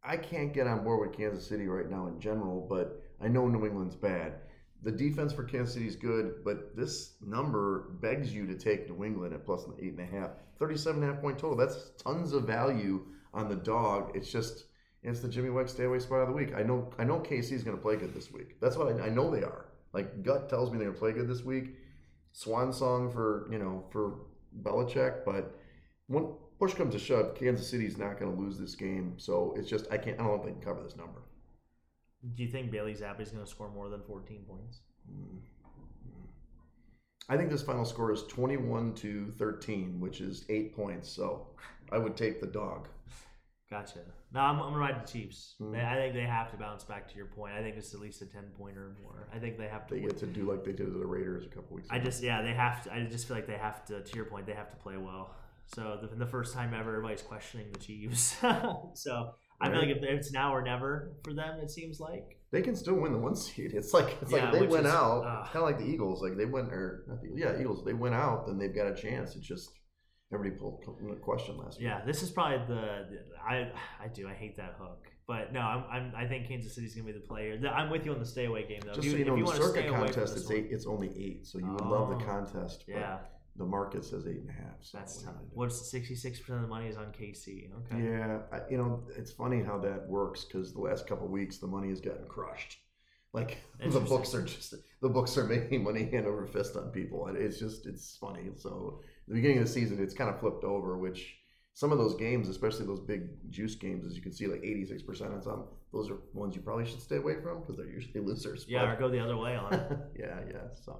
I can't get on board with Kansas City right now in general, but I know New England's bad. The defense for Kansas City is good, but this number begs you to take New England at plus eight and a half. 37 and a half point total. That's tons of value on the dog. It's just it's the Jimmy White stay away spot of the week. I know I know KC's going to play good this week. That's what I, I know they are. Like gut tells me they're going to play good this week. Swan song for you know for Belichick, but when push comes to shove, Kansas City's not going to lose this game. So it's just I can't. I don't think they can cover this number. Do you think Bailey Zappe's going to score more than 14 points? Mm-hmm. I think this final score is 21 to 13, which is eight points. So I would take the dog. Gotcha. No, I'm, I'm gonna ride the Chiefs. They- I think they have to bounce back. To your point, I think it's at least a 10 pointer or more. I think they have to. They get to do like they did to the Raiders a couple weeks ago. I just yeah they have to. I just feel like they have to. To your point, they have to play well. So the, the first time ever, everybody's questioning the Chiefs. so I feel like if it's now or never for them, it seems like. they can still win the one seed. It's like it's Yeah, like they went is- out. uh, kind of like the Eagles. Like they went or not the, yeah Eagles. They went out, then they've got a chance. It's just everybody pulled into question last week. Yeah, this is probably the, I I do I hate that hook, but no, I'm, I'm I think Kansas City's gonna be the player. I'm with you on the stay away game though. Just if so you know, if in the circuit stay away from contest, it's one- eight. It's only eight, so you would love the Oh. contest. But Yeah, the market says eight and a half. So that's tough. are you gonna do? What's sixty six percent of the money is on KC? Okay. Yeah, I, you know, it's funny how that works because the last couple of weeks the money has gotten crushed. Like the books are just the books are making money hand over fist on people. and It's just it's funny. So the beginning of the season, it's kind of flipped over. Which some of those games, especially those big juice games, as you can see, like eighty six percent on some, those are ones you probably should stay away from because they're usually losers. Yeah, But- or go the other way on it. yeah, yeah. So,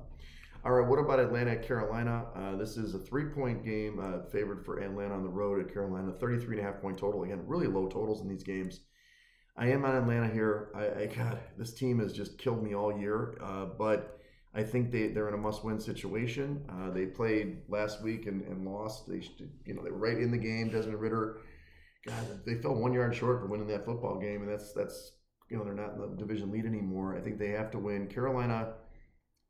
all right. What about Atlanta at Carolina? Uh, this is a three-point game uh, favored for Atlanta on the road at Carolina. 33 and a half point total. Again, really low totals in these games. I am on Atlanta here. I, I God, this team has just killed me all year. Uh, but I think they they're in a must-win situation. Uh, they played last week and, and lost. They you know they were right in the game. Desmond Ridder. God, they fell one yard short for winning that football game, and that's that's you know they're not in the division lead anymore. I think they have to win. Carolina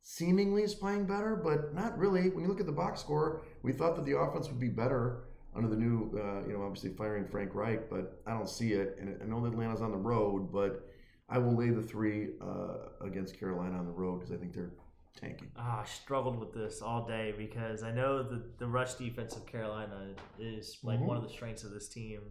seemingly is playing better, but not really. When you look at the box score, we thought that the offense would be better under the new, uh, you know, obviously firing Frank Reich, but I don't see it. And I know that Atlanta's on the road, but I will lay the three uh, against Carolina on the road because I think they're tanking. Ah, I struggled with this all day because I know the the rush defense of Carolina is like Mhm. one of the strengths of this team.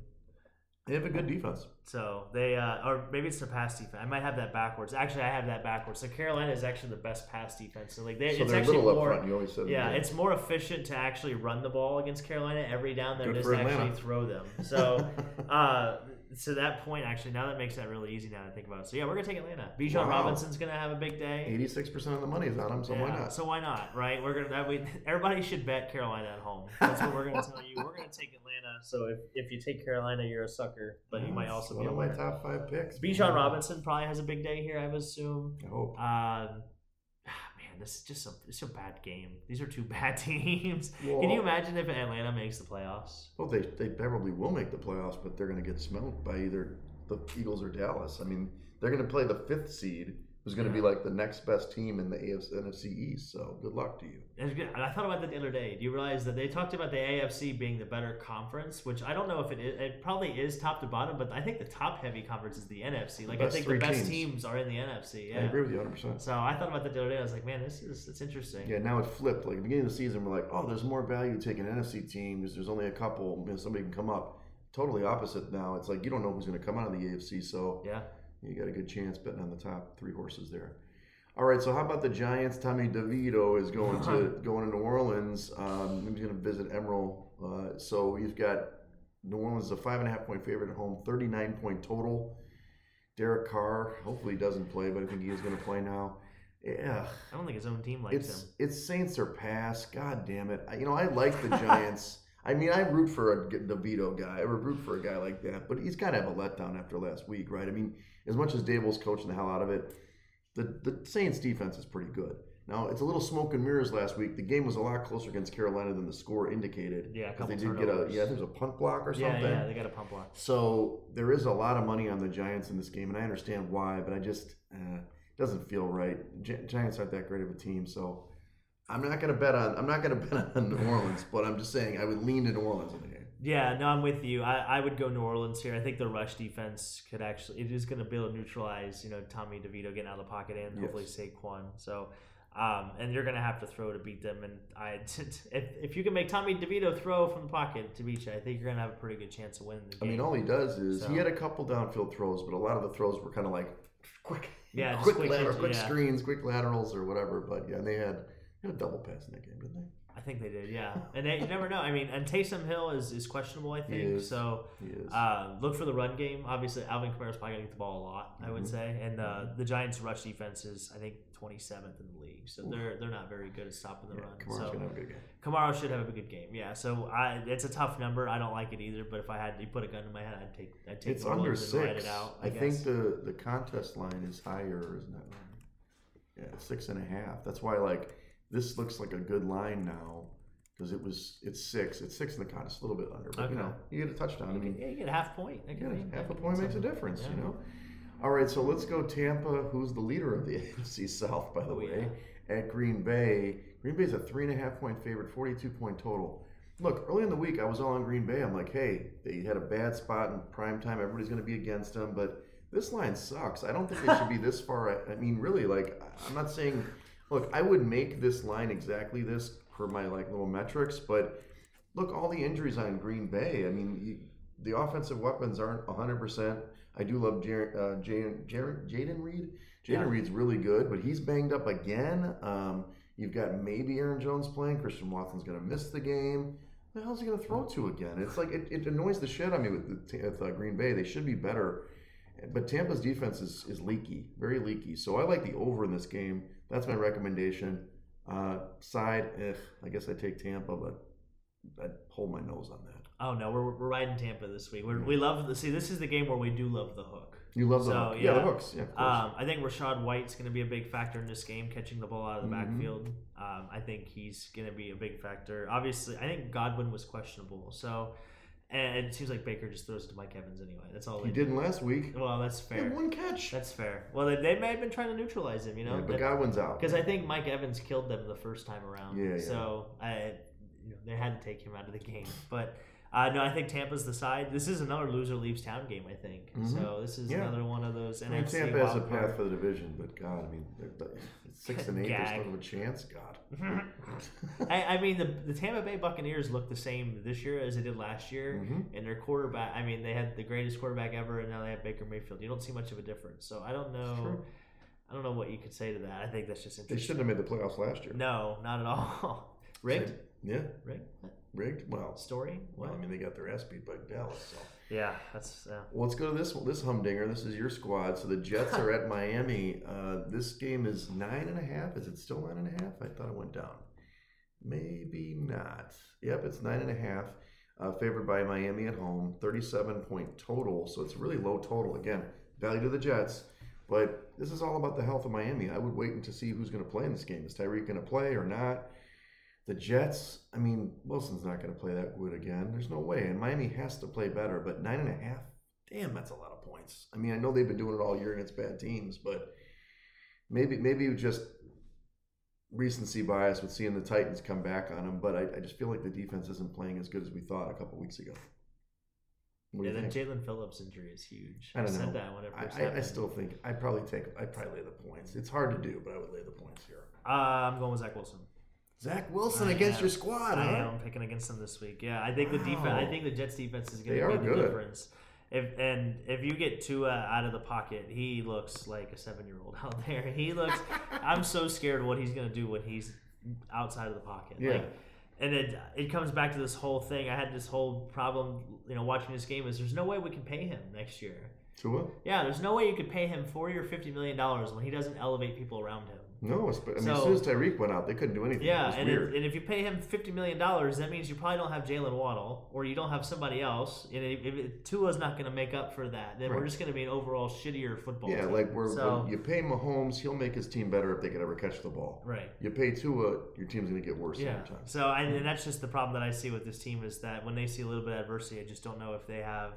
They have a good defense. So they, uh, or maybe it's their pass defense. I might have that backwards. Actually, I have that backwards. So Carolina is actually the best pass defense. So like, they, So it's actually little up more. front. You always said Yeah, it's more efficient to actually run the ball against Carolina every down than Good it is to actually throw them. So, uh, to that point, actually, now that makes that really easy now to think about. it. So yeah, we're gonna take Atlanta. Bijan Wow. Robinson's gonna have a big day. Eighty-six percent of the money is on him, so why not? So why not, right? We're gonna that we everybody should bet Carolina at home. That's what we're gonna tell you. We're gonna take Atlanta. So if, if you take Carolina, you're a sucker, but you might also one be a of my top five picks. Bijan Robinson probably has a big day here, I would assume. I hope. Um, man, this is just a it's a bad game. These are two bad teams. Can you imagine if Atlanta makes the playoffs? Well, they, they probably will make the playoffs, but they're going to get smoked by either the Eagles or Dallas. I mean, they're going to play the fifth seed, who's going to be like the next best team in the AFC, NFC East. So good luck to you. It's good. And I thought about that the other day. Do you realize that they talked about the AFC being the better conference, which I don't know if it is. It probably is top to bottom, but I think the top heavy conference is the NFC. Like I think the best teams. teams. are in the NFC. I agree with you 100%. So I thought about that the other day. I was like, man, this is it's interesting. Yeah, now it flipped. Like at the beginning of the season, we're like, oh, there's more value taking NFC team because there's only a couple. You know, somebody can come up. Totally opposite now. It's like you don't know who's going to come out of the AFC, so Yeah. you got a good chance betting on the top three horses there. All right, so how about the Giants? Tommy DeVito is going to going to New Orleans. Um, he's going to visit Emeril. Uh, so you've got New Orleans is a five and a half point favorite at home, thirty nine point total. Derek Carr, hopefully he doesn't play, but I think he is going to play now. Yeah, I don't think his own team likes it's him. it's Saints or pass. God damn it! I, you know I like the Giants. I mean, I root for a DeVito guy. I would root for a guy like that, but he's got to have a letdown after last week, right? I mean, as much as Daboll's coaching the hell out of it, the the Saints defense is pretty good. Now it's a little smoke and mirrors last week. The game was a lot closer against Carolina than the score indicated. Yeah, a 'cause couple they did get a yeah. There's a punt block or something. yeah, yeah, they got a pump block. So there is a lot of money on the Giants in this game, and I understand why, but I just uh, it doesn't feel right. Gi- Giants aren't that great of a team, so I'm not to bet on I'm not going to bet on New Orleans, but I'm just saying I would lean to New Orleans in the game. Yeah, no, I'm with you. I, I would go New Orleans here. I think the rush defense could actually it is going to be able to neutralize, you know, Tommy DeVito getting out of the pocket and Yes. hopefully Saquon. So, um, and you're going to have to throw to beat them. And I, if, if you can make Tommy DeVito throw from the pocket to beat you, I think you're going to have a pretty good chance of winning the I mean, all he does is So- he had a couple downfield throws, but a lot of the throws were kind of like quick, Yeah, quick, quick lateral, quick yeah. screens, quick laterals, or whatever. But yeah, and they had they had a double pass in that game, didn't they? I think they did, yeah. And they, you never know. I mean, and Taysom Hill is, is questionable, I think. So uh, look for the run game. Obviously, Alvin Kamara's probably going to get the ball a lot, I would Mhm. say. And uh, the Giants' rush defense is, I think, 27th in the league. So they're they're not very good at stopping the yeah, run. Kamara's so gonna have a good game. Kamara should have a good game. Yeah. So I, it's a tough number. I don't like it either. But if I had to put a gun to my head, I'd take I'd take It's under Orleans and ride six. it out. I, I, think the the contest line is higher, isn't it? Yeah, six and a half. That's why like this looks like a good line now because it was it's six. It's six in the contest, a little bit under, but you know you get a touchdown. I mean, yeah, you get a half point. That yeah, half a point makes a difference, Yeah. you know. All right, so let's go Tampa, who's the leader of the AFC South, by the Oh, way, at Green Bay. Green Bay's a three and a half point favorite, forty-two point total. look, early in the week, I was all on Green Bay. I'm like, hey, they had a bad spot in prime time. Everybody's going to be against them, but this line sucks. I don't think they should be this far. I mean, really, like, I'm not saying. Look, I would make this line exactly this for my like little metrics, but look, all the injuries on Green Bay. I mean, you, the offensive weapons aren't 100. percent I do love Jer- uh, Jayden Jayden Reed. Jayden Yeah. Reed's really good, but he's banged up again. Um, you've got maybe Aaron Jones playing. Christian Watson's going to miss the game. Who the hell's he going to throw to again? It's like it, it annoys the shit out of me with, the, with uh, Green Bay. They should be better, but Tampa's defense is, is leaky, very leaky. So I like the over in this game. That's my recommendation. Uh, side, eh, I guess I take Tampa, but I'd hold my nose on that. Oh no, we're, we're riding Tampa this week. We're, we love the see. This is the game where we do love the hook. You love the So, hook. Yeah, the hooks. Yeah. Um, I think Rachaad White's going to be a big factor in this game, catching the ball out of the Mhm. backfield. Um, I think he's going to be a big factor. Obviously, I think Godwin was questionable, so and it seems like Baker just throws it to Mike Evans anyway. That's all he didn't last week. Well, that's He had fair. one catch. That's fair. Well, they, they may have been trying to neutralize him, you know, yeah, but Godwin's out. because I think Mike Evans killed them the first time around. Yeah, yeah. So I, you know, they had to take him out of the game. But uh, no, I think Tampa's the side. This is another loser leaves town game. I think. Mhm. So this is Yeah. another one of those I mean, Tampa has a path card. for the division, but God, I mean, they're, six and eight. There's Gag. not a chance. God. I, I mean, the, the Tampa Bay Buccaneers look the same this year as they did last year. Mhm. And their quarterback, I mean, they had the greatest quarterback ever, and now they have Baker Mayfield. You don't see much of a difference. So I don't know. I don't know what you could say to that. I think that's just interesting. They shouldn't have made the playoffs last year. No, not at all. Rigged? Yeah, Rigged? Rigged. Well, Story? well, I mean, they got their ass beat by Dallas. So. yeah, that's. Uh, Well, let's go to this one. This humdinger. This is your squad. So the Jets are at Miami. Uh, this game is nine and a half. Is it still nine and a half? I thought it went down. Maybe not. Yep, it's nine and a half. Uh, favored by Miami at home. Thirty-seven point total. So it's really low total. Again, value to the Jets. But this is all about the health of Miami. I would wait and to see who's going to play in this game. Is Tyreek going to play or not? The Jets, I mean, Wilson's not going to play that good again. There's no way. And Miami has to play better. But nine and a half, damn, that's a lot of points. I mean, I know they've been doing it all year against bad teams, but maybe maybe just recency bias with seeing the Titans come back on them. But I, I just feel like the defense isn't playing as good as we thought a couple weeks ago. What yeah, think? Jaelan Phillips injury is huge. I don't said know. that when it first I, I, I still think I'd probably take I'd probably lay the points. It's hard to do, but I would lay the points here. Uh, I'm going with Zach Wilson. Zach Wilson I against am. your squad, I huh? am picking against them this week. Yeah, I think the defense. I think the Jets defense is going to be the good. difference. If and if you get Tua out of the pocket, he looks like a seven year old out there. He looks. I'm so scared what he's going to do when he's outside of the pocket. Yeah. Like, and it it comes back to this whole thing. I had this whole problem, you know, watching this game. Is there's no way we can pay him next year. Tua? Yeah, there's no way you could pay him forty or fifty million dollars when he doesn't elevate people around him. No, I mean, as soon as Tyreek went out, they couldn't do anything. Yeah, and, it, and if you pay him fifty million dollars, that means you probably don't have Jaylen Waddle, or you don't have somebody else. And if, if Tua's not going to make up for that, then we're just going to be an overall shittier football. Team. Yeah, team. like we're, so when you pay Mahomes, he'll make his team better if they could ever catch the ball. right. You pay Tua, your team's going to get worse Yeah. every time. So I, and that's just the problem that I see with this team is that when they see a little bit of adversity, I just don't know if they have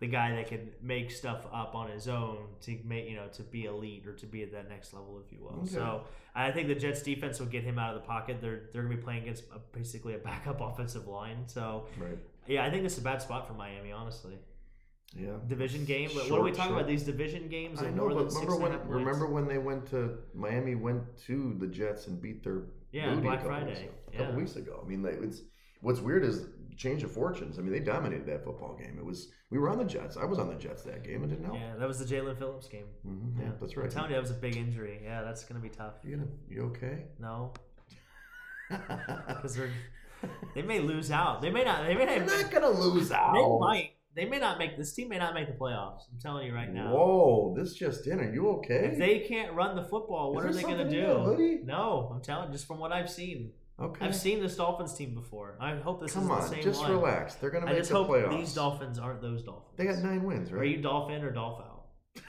the guy that can make stuff up on his own to make you know to be elite or to be at that next level, if you will. Okay. So I think the Jets defense will get him out of the pocket. They're they're going to be playing against a, basically a backup offensive line. So Right. yeah, I think this is a bad spot for Miami, honestly. Yeah. Division game, but what are we talking short. about? These division games? I know, but remember when remember when they went to Miami went to the Jets and beat their Yeah, Black a couple Friday. a couple Yeah. weeks ago. I mean, like, it's what's weird is change of fortunes. I mean, they dominated that football game. It was we were on the Jets. I was on the Jets that game. It didn't help. Yeah, that was the Jaelan Phillips game. Mhm, yeah, that's right. I'm telling you, that was a big injury. Yeah, that's going to be tough. You, gonna, you okay? No, because they're they may lose out. They may not. They may They're not. not gonna lose out. They might. They may not make this team. May not make the playoffs. I'm telling you right now. Whoa, this just in. Are you okay? If they can't run the football, what Is are they going to something in do? hoodie? No, I'm telling. Just from what I've seen, okay. I've seen this Dolphins team before. I hope this Come is on, the same just one. relax. They're gonna make I just the hope playoffs. these Dolphins aren't those Dolphins. They got nine wins, right? Are you Dolphin or Dolphin?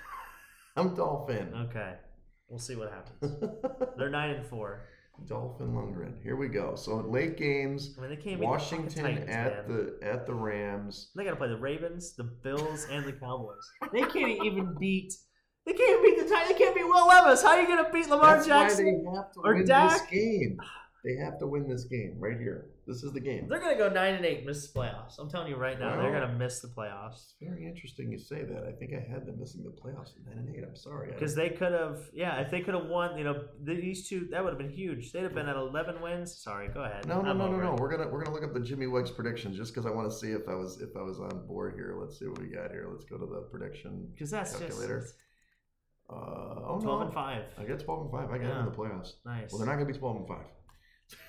I'm Dolphin. Okay, we'll see what happens. They're nine and four. Dolphin Lundgren. Here we go. So late games. I mean, they can't Washington the Titans, at man. the at the Rams. They got to play the Ravens, the Bills, and the Cowboys. They can't even beat. They can't beat the Titans. They can't beat Will Levis. How are you going to beat Lamar That's Jackson? why they have to or Dak. this game. They have to win this game right here. This is the game. They're gonna go nine and eight, miss the playoffs. I'm telling you right now, they're gonna miss the playoffs It's very interesting you say that. I think I had them missing the playoffs at nine and eight. I'm sorry. I- because they could have. Yeah, if they could have won, you know, these two, that would have been huge. They'd have been at 11 wins. Sorry, go ahead. No, no, I'm no, no, over no. it. We're gonna we're gonna look up the Jimmy Wegs predictions just because I want to see if I was if I was on board here. Let's see what we got here. Let's go to the prediction. Because that's Calculator. just Uh, oh 12 no, and five. I got twelve and five. I got them in the playoffs. Nice. Well, they're not gonna be twelve and five.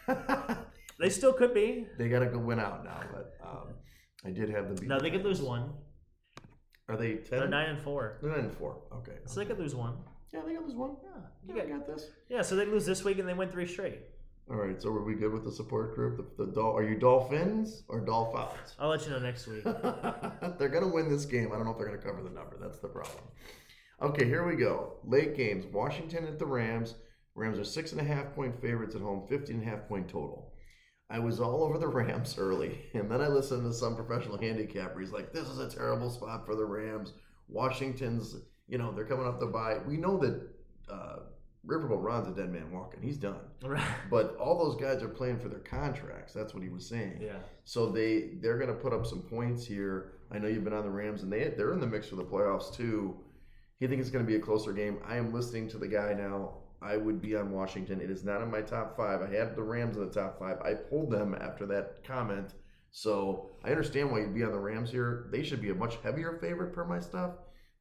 They still could be. they got to go win out now, but um, I did have them. Beat No, the they could lose one. Are they 10 They're nine and four, They're nine and four. Okay. so they could lose one. Yeah, they got lose one. Yeah, Yeah, you I got, got this. yeah. So they lose this week and they win three straight. All right. So are we good with the support group? The, the Dol- Are you Dolphins or Dolphins? I'll let you know next week. they're going to win this game. I don't know if they're going to cover the number. That's the problem. Okay, here we go. Late games. Washington at the Rams. Rams are six and a half point favorites at home, 15 and a half point total. I was all over the Rams early, and then I listened to some professional handicapper. He's like, "This is a terrible spot for the Rams. Washington's, you know, they're coming up the bye. We know that uh, Riverboat Ron's a dead man walking. He's done. Right. But all those guys are playing for their contracts. That's what he was saying. Yeah. So they they're going to put up some points here. I know you've been on the Rams, and they they're in the mix for the playoffs too. You think it's going to be a closer game? I am listening to the guy now. I would be on Washington. It is not in my top five. I had the Rams in the top five. I pulled them after that comment. So I understand why you'd be on the Rams here. They should be a much heavier favorite per my stuff.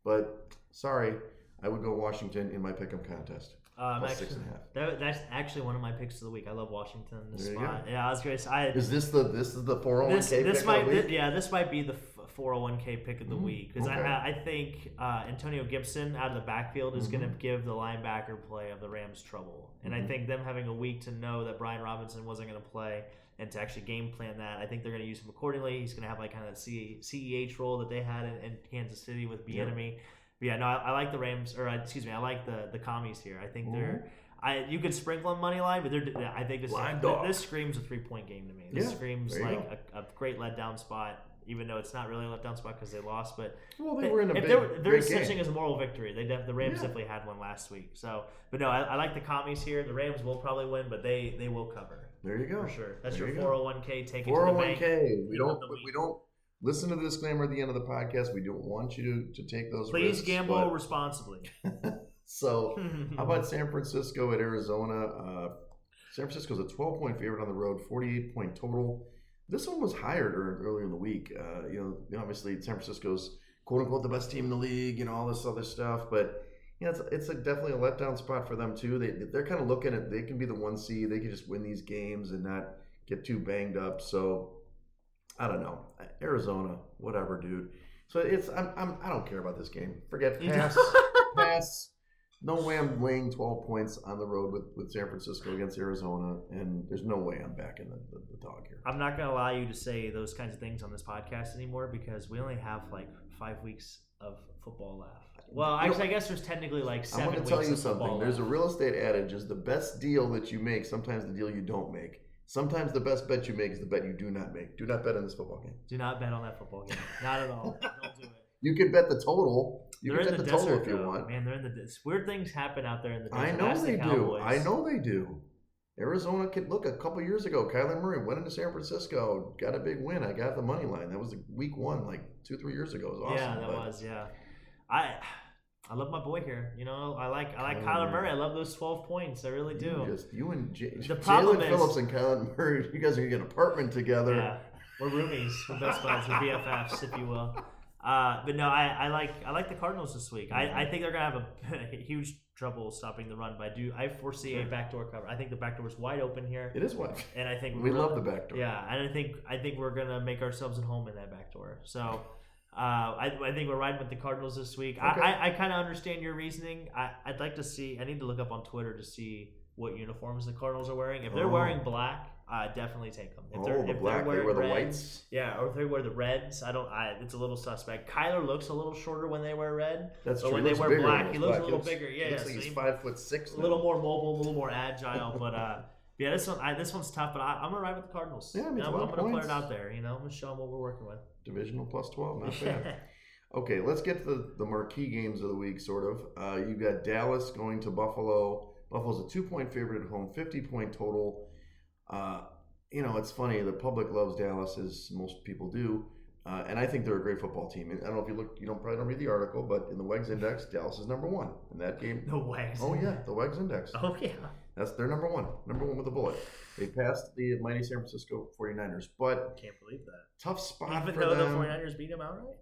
But sorry, I would go Washington in my pick'em contest. Uh, I'm actually, six and a half. that, that's actually one of my picks of the week. I love Washington. This There you spot. go. Yeah, I was curious. I Is this the this is the four hundred one this k? this might thi- yeah this might be the four hundred one k pick of the Mm, week because okay. I I think uh, Antonio Gibson out of the backfield is going Mhm. to give the linebacker play of the Rams trouble, and I Mhm. think them having a week to know that Brian Robinson wasn't going to play and to actually game plan that, I think they're going to use him accordingly. He's going to have like kind of the CEH role that they had in, in Kansas City with Yep. Bieniemy. But yeah, no, I, I like the Rams, or uh, excuse me, I like the the commies here. I think they're. I you could sprinkle on money line, but they're. I think this this, this screams a three point game to me. This Yeah, screams like a, a great letdown spot, even though it's not really a letdown spot because they lost. But Well, they were in a if big, they're, they're big such thing as a moral victory, they def, the Rams Yeah. definitely had one last week. So, but no, I, I like the commies here. The Rams will probably win, but they they will cover There you go. for sure. That's There your you four hundred one k take Four the hundred one bank. k. We don't. We don't listen to the disclaimer at the end of the podcast. We don't want you to, to take those. Please risks, gamble but- responsibly. so, how about San Francisco at Arizona? Uh, San Francisco's a twelve point favorite on the road, forty eight point total. This one was during, earlier in the week. Uh, you know, obviously San Francisco's quote unquote the best team in the league, and all this other stuff, but. Yeah, it's, it's a, definitely a letdown spot for them too. They they're kind of looking at they can be the one seed. They can just win these games and not get too banged up. So I don't know. Arizona, whatever, dude. So it's I'm, I'm I don't care about this game. Forget pass, pass. No way I'm laying 12 points on the road with, with San Francisco against Arizona, and there's no way I'm backing the, the, the dog here. I'm not gonna allow you to say those kinds of things on this podcast anymore because we only have like five weeks of football left. Well, know- I guess there's technically like I'm seven going to weeks tell you of football something. There's a real estate adage: is the best deal that you make sometimes the deal you don't make. Sometimes the best bet you make is the bet you do not make. Do not bet on this football game. Do not bet on that football game. Not at all. Don't do it. You can bet the total. You they're can in the, the, total desert, if you though. want. Man, they're in the des- weird things happen out there in the desert. I know the they do. I know they do. Arizona could look a couple years ago. Kyler Murray went into San Francisco, got a big win. I got the money line. That was week one, like two, three years ago. It was awesome. yeah, that but was yeah. I I love my boy here. You know, I like I like Kyler Kyler Murray. I love those twelve points. I really do. You, just, you and J- The Jaelan is- Phillips and Kyler Murray, you guys are getting an apartment together. Yeah, we're roomies, we're best buds, we're BFFs, if you will. Uh, but no, I, I like I like the Cardinals this week. I, I think they're gonna have a huge trouble stopping the run, but I do I foresee a Sure. backdoor cover. I think the backdoor is wide open here, It is wide, and I think we love gonna- the back door. Yeah, and I think I think we're gonna make ourselves at home in that back door. So. Uh, I, I think we're riding with the Cardinals this week. Okay. I, I, I kind of understand your reasoning. I, I'd like to see. I need to look up on Twitter to see what uniforms the Cardinals are wearing. If they're Oh. wearing black, uh, definitely take them. If Oh, they're the if black. they're They wear the red, whites. yeah, or if they wear the reds, I don't. I, it's a little suspect. Kyler looks a little shorter when they wear red. That's But true. when they wear black, he looks a black. little looks- bigger. Yeah, looks yeah, like so he's five foot six. A little more mobile, a little more agile. but uh, yeah, this one I, this one's tough. But I, I'm gonna ride with the Cardinals. Yeah, I mean, I'm, I'm gonna put it out there. You know, I'm gonna show them what we're working with. divisional plus twelve. Not bad. Okay, let's get to the, the marquee games of the week, sort of. Uh, you got Dallas going to Buffalo. Buffalo's a two point favorite at home, 50 point total. Uh, you know, it's funny. The public loves Dallas, as most people do, uh, and I think they're a great football team. And I don't know if you look, you don't probably don't read the article, but in the Wegs Index, Dallas is number one in that game. The Wags. Oh yeah, the Wegs Index. Oh yeah. That's their number one, number one with a bullet. They passed the mighty San Francisco 49ers, but Can't believe that. tough spot Even though them. the 49ers beat them outright?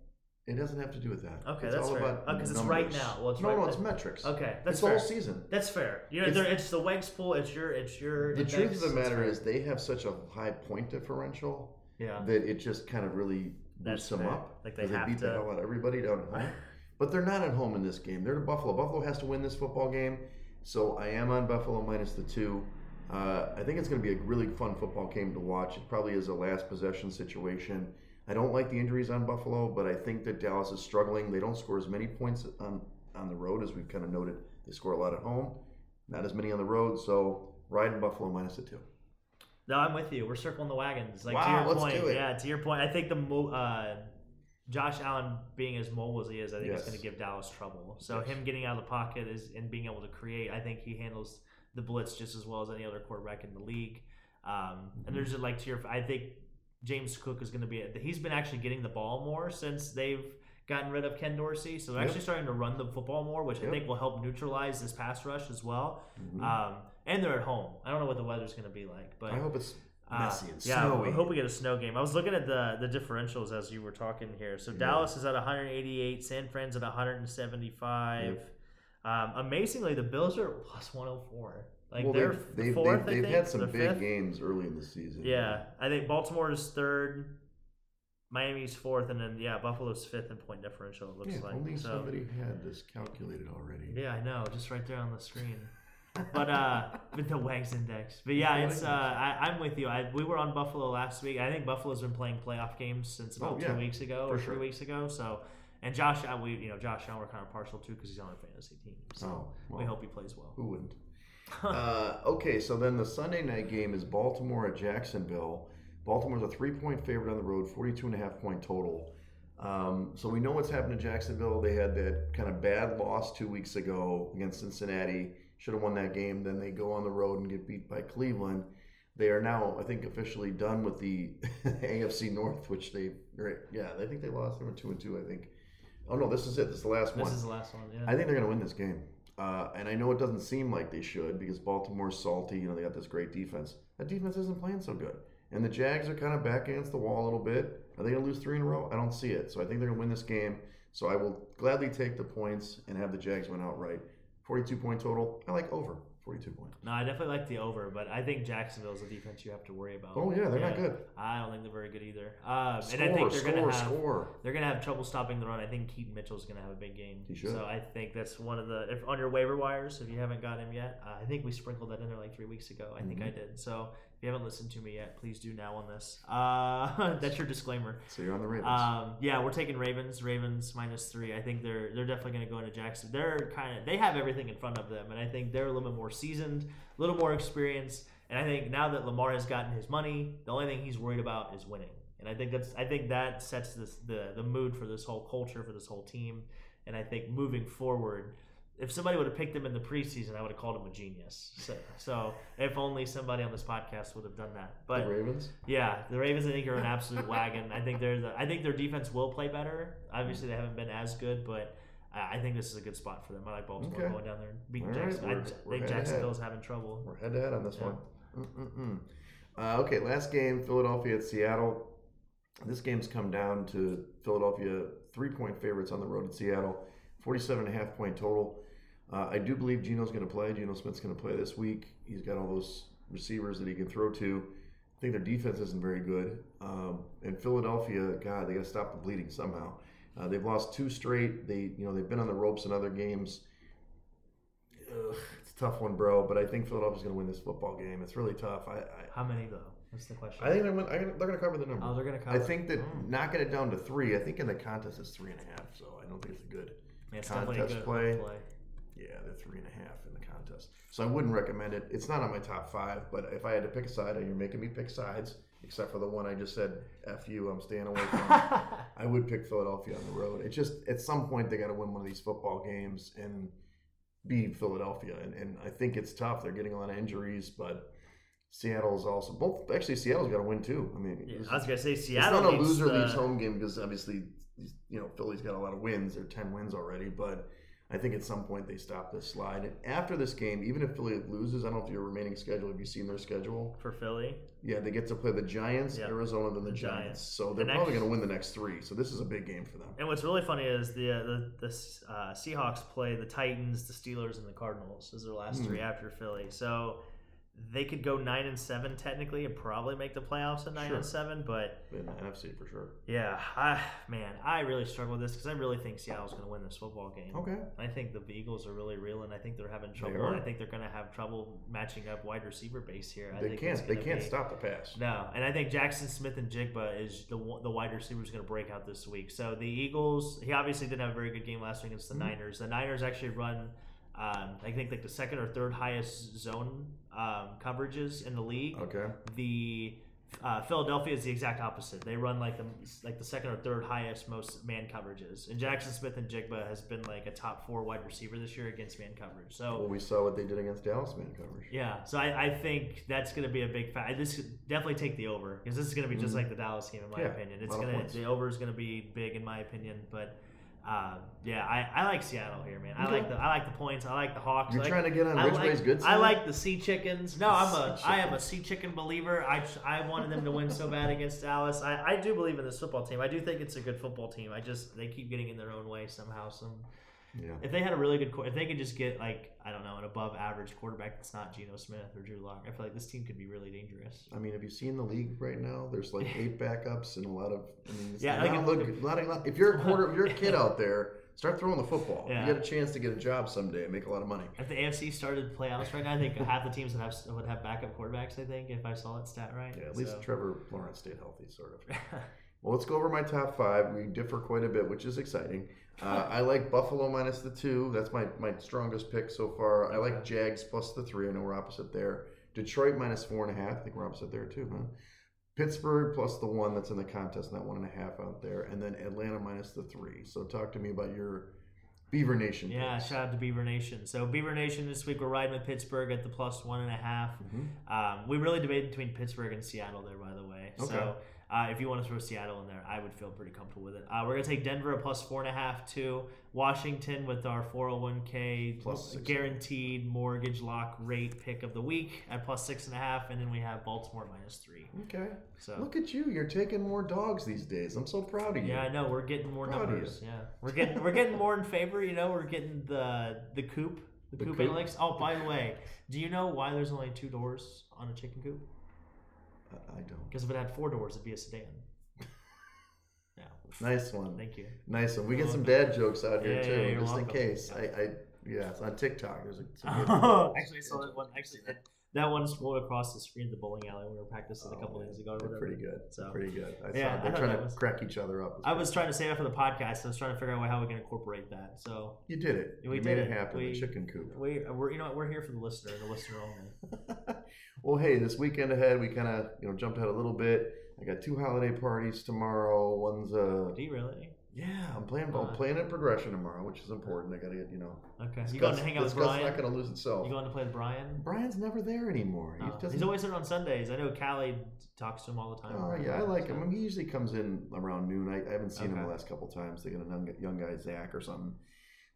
It doesn't have to do with that. Okay, it's that's all fair. about Oh, 'cause it's right numbers. now. Well, it's no, right no, now. it's metrics. Okay, that's it's fair. all season. That's fair. You know, It's- it's, the Wags pool. It's your, it's your. The index, truth of the matter is, they have such a high point differential yeah, that it just kind of really boosts them fair. up. Like they, have beat to- the hell out of everybody down at home. But they're not at home in this game. They're to Buffalo. Buffalo has to win this football game. So I am on Buffalo minus the two. Uh, I think it's going to be a really fun football game to watch. It probably is a last possession situation. I don't like the injuries on Buffalo, but I think that Dallas is struggling. They don't score as many points on, on the road as we've kind of noted. They score a lot at home, not as many on the road. So riding Buffalo minus the two. No, I'm with you. We're circling the wagons. Like to Wow, your let's point. do it. Yeah, to your point. I think the mo- uh, Josh Allen being as mobile as he is, I think it's going to give Dallas trouble. So Yes. him getting out of the pocket is and being able to create, I think he handles the blitz just as well as any other quarterback in the league. Um, Mm-hmm. and there's like to your, I think James Cook is going to be. He's been actually getting the ball more since they've gotten rid of Ken Dorsey. So they're Yep. actually starting to run the football more, which I think will help neutralize this pass rush as well. Mhm. Um, and they're at home. I don't know what the weather's going to be like, but I hope it's uh, messy and yeah, snowy. I hope we get a snow game. I was looking at the the differentials as you were talking here. So Yeah. Dallas is at 188, San Fran's at 175. Um, amazingly, the Bills are plus 104. Like well, they're they've, they've, fourth, they've, I they've think. had some big fifth. games early in the season. Yeah, I think Baltimore is third, Miami's fourth, and then yeah, Buffalo's fifth in point differential. It looks Yeah, like only so. somebody had this calculated already. Yeah, I know, just right there on the screen. but uh, with the Wags index. But yeah, it's uh, I, I'm with you. I, we were on Buffalo last week. I think Buffalo's been playing playoff games since about Oh, two yeah, weeks ago or three sure. weeks ago. So, and Josh, uh, we you know Josh Allen we're kind of partial too because he's on our fantasy team. So Oh, we hope he plays well. Who wouldn't? uh, okay, so then the Sunday night game is Baltimore at Jacksonville. Baltimore's a three point favorite on the road, 42 and a half point total. Um, so we know what's happened to Jacksonville. They had that kind of bad loss two weeks ago against Cincinnati. Should have won that game. Then they go on the road and get beat by Cleveland. They are now, I think, officially done with the AFC North, which they, yeah, I think they lost. They were two and two, I think. Oh no, this is it. This is the last This one. This is the last one. Yeah. I think they're going to win this game. Uh, and I know it doesn't seem like they should because Baltimore's salty. You know, they got this great defense. That defense isn't playing so good. And the Jags are kind of back against the wall a little bit. Are they going to lose three in a row? I don't see it. So I think they're going to win this game. So I will gladly take the points and have the Jags win outright. 42 point total. I like over 42 points. no, I definitely like the over, but I think Jacksonville's a defense you have to worry about. Oh, yeah, they're not good. I don't think they're very good either. Um, Score, and I think they're score, going to have score. they're gonna have trouble stopping the run. I think Keaton Mitchell's gonna have a big game. He should. So I think that's one of the if on your waiver wires if you haven't got him yet. Uh, I think we sprinkled that in there like three weeks ago. I think I did. So if you haven't listened to me yet, please do now on this. Uh, that's your disclaimer. So you're on the Ravens. Um, yeah, we're taking Ravens. Ravens minus three. I think they're they're definitely going to go into Jackson. They're kind of they have everything in front of them, and I think they're a little bit more seasoned, a little more experienced. And I think now that Lamar has gotten his money, the only thing he's worried about is winning. And I think that's I think that sets this the the mood for this whole culture for this whole team. And I think moving forward, if somebody would have picked him in the preseason, I would have called him a genius. So, so if only somebody on this podcast would have done that. But the Ravens? yeah, the Ravens I think are an absolute wagon. I think they're the, I think their defense will play better. Obviously, they haven't been as good, but I think this is a good spot for them. I like Baltimore Okay. going down there and beating right, Jacksonville. I think. Jacksonville's having trouble. We're head to head on this Yeah. one. Mm-mm-mm. Uh, okay, last game, Philadelphia at Seattle. This game's come down to Philadelphia three point favorites on the road at Seattle, 47 and a half point total. Uh, I do believe Geno's going to play. Geno Smith's going to play this week. He's got all those receivers that he can throw to. I think their defense isn't very good. Um, and Philadelphia, God, they got to stop the bleeding somehow. Uh, they've lost two straight. They, you know, they've been on the ropes in other games. Ugh, it's a tough one, bro. But I think Philadelphia's going to win this football game. It's really tough. I, How many though? That's the question. I, I think they're, I, they're going to cover the number. oh, they're gonna I think that Mm. knocking it down to three. I think in the contest it's three and a half. So I don't think it's a good. Yeah, it's definitely a contest good play. play. Yeah, they're three and a half in the contest. So I wouldn't recommend it. It's not on my top five, but if I had to pick a side, and you're making me pick sides, except for the one I just said, "F you," I'm staying away from. I would pick Philadelphia on the road. It's just at some point they got to win one of these football games and beat Philadelphia, and, and I think it's tough. They're getting a lot of injuries, but Seattle's also both. Actually, Seattle's got to win too. I mean, Yeah, I was gonna say Seattle. it's not a loser the- leaves home game because obviously, you know, Philly's got a lot of wins. They're ten wins already, but I think at some point they stop this slide. And after this game, even if Philly loses, I don't know if your remaining schedule. Have you seen their schedule? for Philly. Yeah, they get to play the Giants, Yeah. Arizona, then the, The Giants. Giants. So they're And probably going to win the next three. So this is a big game for them. And what's really funny is the uh, the, the uh, Seahawks play the Titans, the Steelers, and the Cardinals as their last Hmm. three after Philly. So they could go nine and seven technically and probably make the playoffs at nine Sure. and seven. But In the NFC for sure. yeah, I, man, I really struggle with this because I really think Seattle's going to win this football game. Okay. I think the Eagles are really real, and I think they're having trouble. and I think they're going to have trouble matching up wide receiver base here. I They can't. They can't be- stop the pass. no, and I think Jaxon Smith-Njigba is the the wide receiver who's going to break out this week. So the Eagles, he obviously didn't have a very good game last week against the Mhm. Niners. The Niners actually run, um, I think, like the second or third highest zone um, coverages in the league. Okay. The uh, Philadelphia is the exact opposite. They run like the like the second or third highest most man coverages. And Jaxon Smith-Njigba has been like a top four wide receiver this year against man coverage. So Well, we saw what they did against Dallas man coverage. yeah, so I, I think that's going to be a big factor. This could definitely take the over because this is going to be just Mhm. like the Dallas game in my Yeah, opinion. It's going to the over is going to be big in my opinion, but uh, yeah, I, I like Seattle here, man. I Okay. like the I like the points. I like the Hawks. You're like, trying to get on I Ridgeway's like, good I like the sea chickens. No, I'm a Sea I am a sea chicken believer. I I wanted them to win so bad against Dallas. I, I do believe in this football team. I do think it's a good football team. I just they keep getting in their own way somehow. Some Yeah. if they had a really good, if they could just get like I don't know an above average quarterback that's not Geno Smith or Drew Lock, I feel like this team could be really dangerous. I mean, have you seen the league right now? There's like eight backups and a lot of. I mean, it's Yeah, like if- look, not a lot- if you're a quarter, if you're a kid out there, start throwing the football. Yeah. You get a chance to get a job someday and make a lot of money. If the AFC started playoffs right now, I think half the teams would have would have backup quarterbacks. I think if I saw that stat right. Yeah, at least So- Trevor Lawrence stayed healthy, sort of. Well, let's go over my top five. We differ quite a bit, which is exciting. Uh, I like Buffalo minus the two. That's my, my strongest pick so far. I like Jags plus the three. I know we're opposite there. Detroit minus four and a half. I think we're opposite there too, huh? Pittsburgh plus the one that's in the contest, not one and a half out there. And then Atlanta minus the three. So talk to me about your Beaver Nation. yeah, picks. shout out to Beaver Nation. So Beaver Nation this week we're riding with Pittsburgh at the plus one and a half. Mhm. Um, we really debated between Pittsburgh and Seattle there, by the way. Okay. So uh, if you want to throw Seattle in there, I would feel pretty comfortable with it. Uh, we're gonna take Denver at plus four and a half to Washington with our 401k Plus plus guaranteed mortgage lock rate pick of the week at plus six and a half, and then we have Baltimore minus three. Okay. So Look at you. You're taking more dogs these days. I'm so proud of you. yeah, I know we're getting more Proud numbers. Yeah, we're getting we're getting more in favor. You know, we're getting the the coop. The, The coop, coop? analytics. Oh, by the way, do you know why there's only two doors on a chicken coop? I- I don't. Because if it had four doors, it'd be a sedan. Yeah. Nice one. Thank you. Nice one. We get some welcome. dad jokes out here Yeah, too, yeah, you're just in case. Yeah. I, I, yeah, it's on TikTok. There's a, some good- actually, I saw that one. Actually, that, that one scrolled across the screen at the bowling alley when we were practicing a Oh, couple man. days ago. They're whatever. pretty good. So- pretty good. I Yeah, saw they're trying to was- crack each other up. I was trying to save that for the podcast. I was trying to figure out how we can incorporate that. So You did it. We you did made it. happen. We- the chicken coop. we we're you know what, we're here for the listener the listener only. well, hey, this weekend ahead, we kind of you know jumped ahead a little bit. I got two holiday parties tomorrow. One's a. Do you really? Yeah, I'm playing. I'm playing in progression tomorrow, which is important. I got to get you know. Okay. You going to hang out with Brian? not going to lose itself. You going to play with Brian? Brian's never there anymore. He No. He's always there on Sundays. I know Callie talks to him all the time. Oh yeah, I like him. I mean, he usually comes in around noon. I, I haven't seen him the last couple times. They got a young, young guy, Zach or something.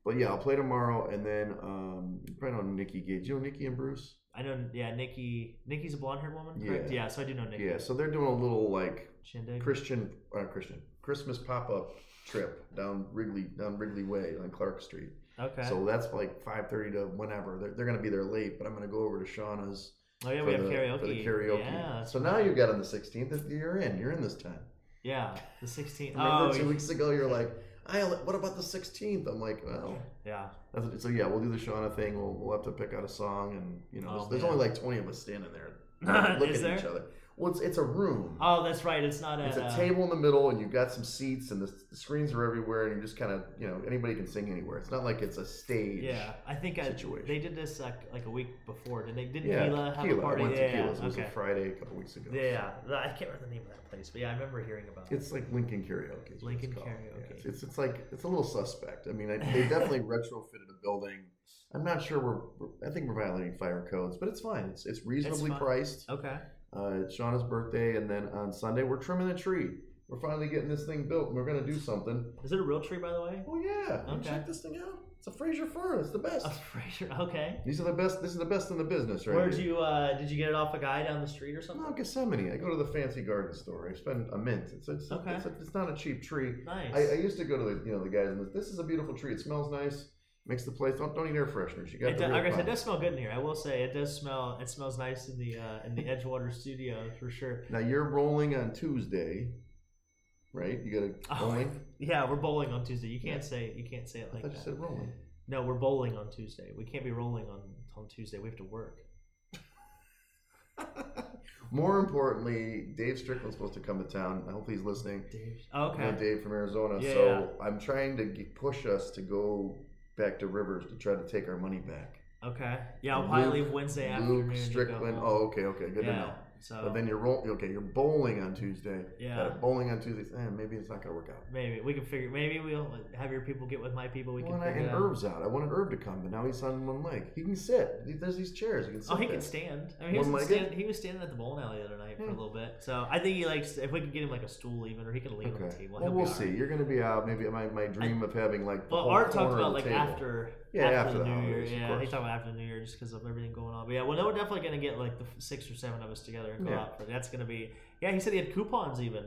But yeah, I'll play tomorrow, and then um, you probably know Nikki Gage. You know Nikki and Bruce? I know. Yeah, Nikki. Nikki's a blonde-haired woman, correct? Yeah. Yeah. So I do know Nikki. Yeah. So they're doing a little like Shindig. Christian, uh, Christian Christmas pop up trip down Wrigley down Wrigley Way on Clark Street. Okay. So that's like five thirty to whenever. They're, they're going to be there late, but I'm going to go over to Shauna's oh yeah, we have the, karaoke. for the karaoke. Yeah. so now right. you got on the 16th. You're in. You're in this time. Yeah, the 16th. Remember oh, two weeks ago, you're like, I what about the 16th? I'm like, well, Yeah. that's so yeah, we'll do the Shauna thing. We'll, we'll have to pick out a song, and you know, Oh, there's, there's only like 20 of us standing there looking at each other. Well, it's, it's a room. Oh, that's right. It's not it's at, a uh, table in the middle, and you've got some seats, and the, the screens are everywhere, and you just kind of, you know, anybody can sing anywhere. It's not like it's a stage. Yeah, I think I, situation. they did this like, like a week before. Did they? Did Yeah, Keela have a party? I went to yeah. It was okay. a Friday a couple weeks ago. Yeah, yeah. I can't remember the name of that place, but yeah, I remember hearing about it. It's like Lincoln Karaoke. Lincoln it's. Karaoke. Yeah, it's, it's it's like it's a little suspect. I mean, I, they definitely retrofitted a building. I'm not sure we're, we're- I think we're violating fire codes, but it's fine. It's it's reasonably fine. priced. Okay. Uh, it's Shauna's birthday, and then on Sunday we're trimming the tree. We're finally getting this thing built, and we're gonna do something. Is it a real tree, by the way? Oh yeah, Okay. check this thing out. It's a Fraser fir. It's the best. A Fraser. Okay. These are the best. This is the best in the business, right? Where'd you? Uh, did you get it off a guy down the street or something? No, Gethsemane. I go to the fancy garden store. I spend a mint. It's it's, Okay. it's, it's not a cheap tree. Nice. I, I used to go to the you know the guys and this is a beautiful tree. It smells nice. Makes the place don't don't eat air fresheners. You got It the do, real like I said, it does smell good in here. I will say it does smell. It smells nice in the uh, in the Edgewater studio for sure. Now you're rolling on Tuesday, right? You got a Oh, rolling. Yeah, we're bowling on Tuesday. You can't Yeah. say you can't say it I like thought you that. said rolling. No, we're bowling on Tuesday. We can't be rolling on on Tuesday. We have to work. More importantly, Dave Strickland's supposed to come to town. I hope he's listening. Dave. I know Okay. Dave from Arizona. Yeah, so I'm trying to push us to go back to Rivers to try to take our money back. Okay. Yeah, I'll probably Luke- leave Wednesday afternoon. Luke Strickland. Oh, okay, okay, good to know. So But then you're roll. Okay, you're bowling on Tuesday. Yeah. Bowling on Tuesday. Eh, maybe it's not gonna work out. maybe we can figure. Maybe we'll have your people get with my people. We Well, can and, I, and out. Herb's out. I wanted Herb to come, but now he's on one leg. He can sit. There's these chairs. He can sit. Oh, he there. can stand. I mean, he was, stand, he was standing at the bowling alley the other night for a little bit. So I think he likes if we can get him like a stool even, or he can lean on the table. Well, we'll see. You're gonna be out. Maybe my, my dream of having like. the Well, Art talked about like table. after Yeah, after, after the the New Year. holidays, of Yeah, he talked about after the New Year just because of everything going on. But yeah, well, no, we're definitely gonna get like the six or seven of us together and go Yeah. out. For, that's gonna be. Yeah, he said he had coupons even.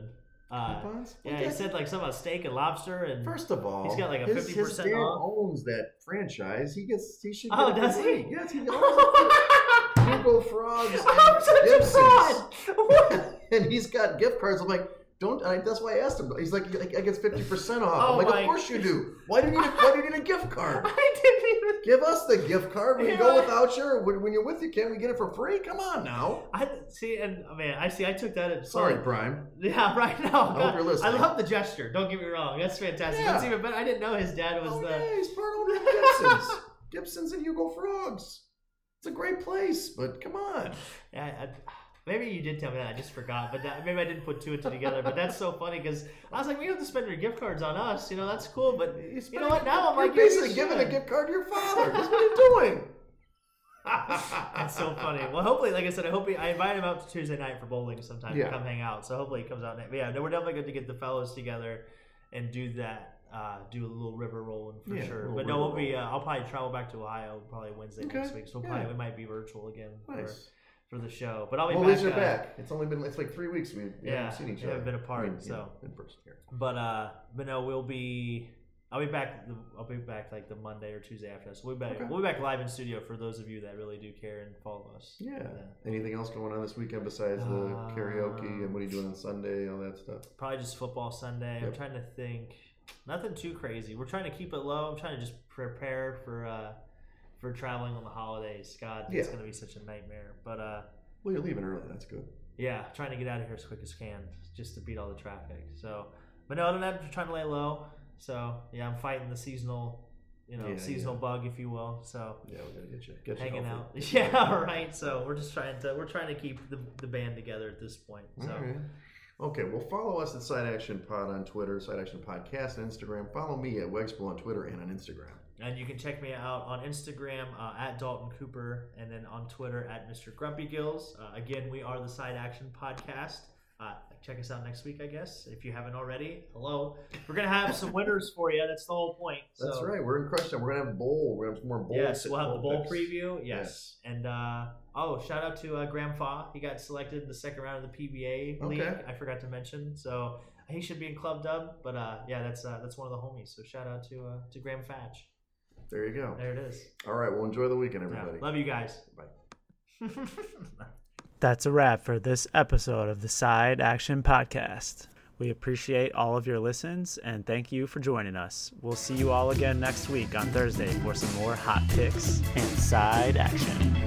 Uh, Coupons? yeah, he said like something about steak and lobster and. First of all, He's got, like, a 50% his dad off. owns that franchise. He gets. He should. Get Oh, does he? Yes, he owns. Hugo Frogs I'm such a fraud. What? and he's got gift cards. I'm like, don't. I, that's why I asked him. He's like, I get fifty percent off. Oh I'm like, my- of course you do. Why do you need? A, why do you need a gift card? I didn't even. Give us the gift card when you go without your. When, when you're with you, can't we get it for free? Come on now. I see, and oh, man, I see. I took that as Sorry, Prime. Yeah, right now. I hope you're listening. I love the gesture. Don't get me wrong. That's fantastic. Yeah. That's even better. I didn't know his dad was Oh the. yeah, he's part owner of Gibson's. Gibson's and Hugo Frogs. It's a great place, but come on. Yeah, I, maybe you did tell me that. I just forgot. But that, maybe I didn't put two and two together. But that's so funny because I was like, we don't have to spend your gift cards on us. You know, that's cool. But you know what? Now I'm You're like, basically we giving a gift card to your father. That's what you're doing. That's so funny. Well, hopefully, like I said, I hope he, I invite him out to Tuesday night for bowling sometime Yeah. to come hang out. So hopefully he comes out. Next. But yeah, no, we're definitely going to get the fellows together and do that. Uh, do a little river rolling for Yeah, sure. But no, we'll be. Uh, I'll probably travel back to Ohio probably Wednesday Okay, next week. So yeah. probably we might be virtual again Nice. For the show. But I'll be Well, back. least you're uh, back. It's only been it's like three weeks we, we Yeah, haven't seen each we other. haven't been apart, I mean, so. in person here. But uh, but no, we'll be. I'll be back. I'll be back like the Monday or Tuesday after. So we'll be back. Okay. We'll be back live in studio for those of you that really do care and follow us. Yeah. Anything else going on this weekend besides the Uh, karaoke and what are you doing on Sunday, all that stuff? Probably just football Sunday. I'm trying to think. Nothing too crazy. We're trying to keep it low. I'm trying to just prepare for uh for traveling on the holidays. God, it's Yeah. gonna be such a nightmare. But uh Well, you're leaving early. That's good. yeah, trying to get out of here as quick as can just to beat all the traffic. So, but no, other than that, I'm not trying to lay low. So yeah, I'm fighting the seasonal, you know, Yeah, seasonal bug, if you will. So Yeah, we gotta get you get you hanging healthy. out. Yeah, right. So we're just trying to we're trying to keep the, the band together at this point. So All right. Okay, well, follow us at Side Action Pod on Twitter, Side Action Podcast on Instagram. Follow me at Wegspool on Twitter and on Instagram. And you can check me out on Instagram uh, at Dalton Cooper, and then on Twitter at Mr. Grumpy Gills. Uh, again, we are the Side Action Podcast. Uh, check us out next week, I guess, if you haven't already. Hello, we're gonna have some winners for you. That's the whole point. That's right. We're in question. We're gonna have bowl. We're gonna have more bowl. Yes, we'll have the bowl picks. preview. Yes, and uh, oh, shout out to uh, Graham Fa. He got selected in the second round of the PBA league. Okay. I forgot to mention. So he should be in Club Dub. But uh, yeah, that's uh, that's one of the homies. So shout out to uh, to Graham Fatch. There you go. There it is. All right. Well, enjoy the weekend, Yeah, everybody. love you guys. Bye. That's a wrap for this episode of the Side Action Podcast. We appreciate all of your listens and thank you for joining us. We'll see you all again next week on Thursday for some more hot picks and side action.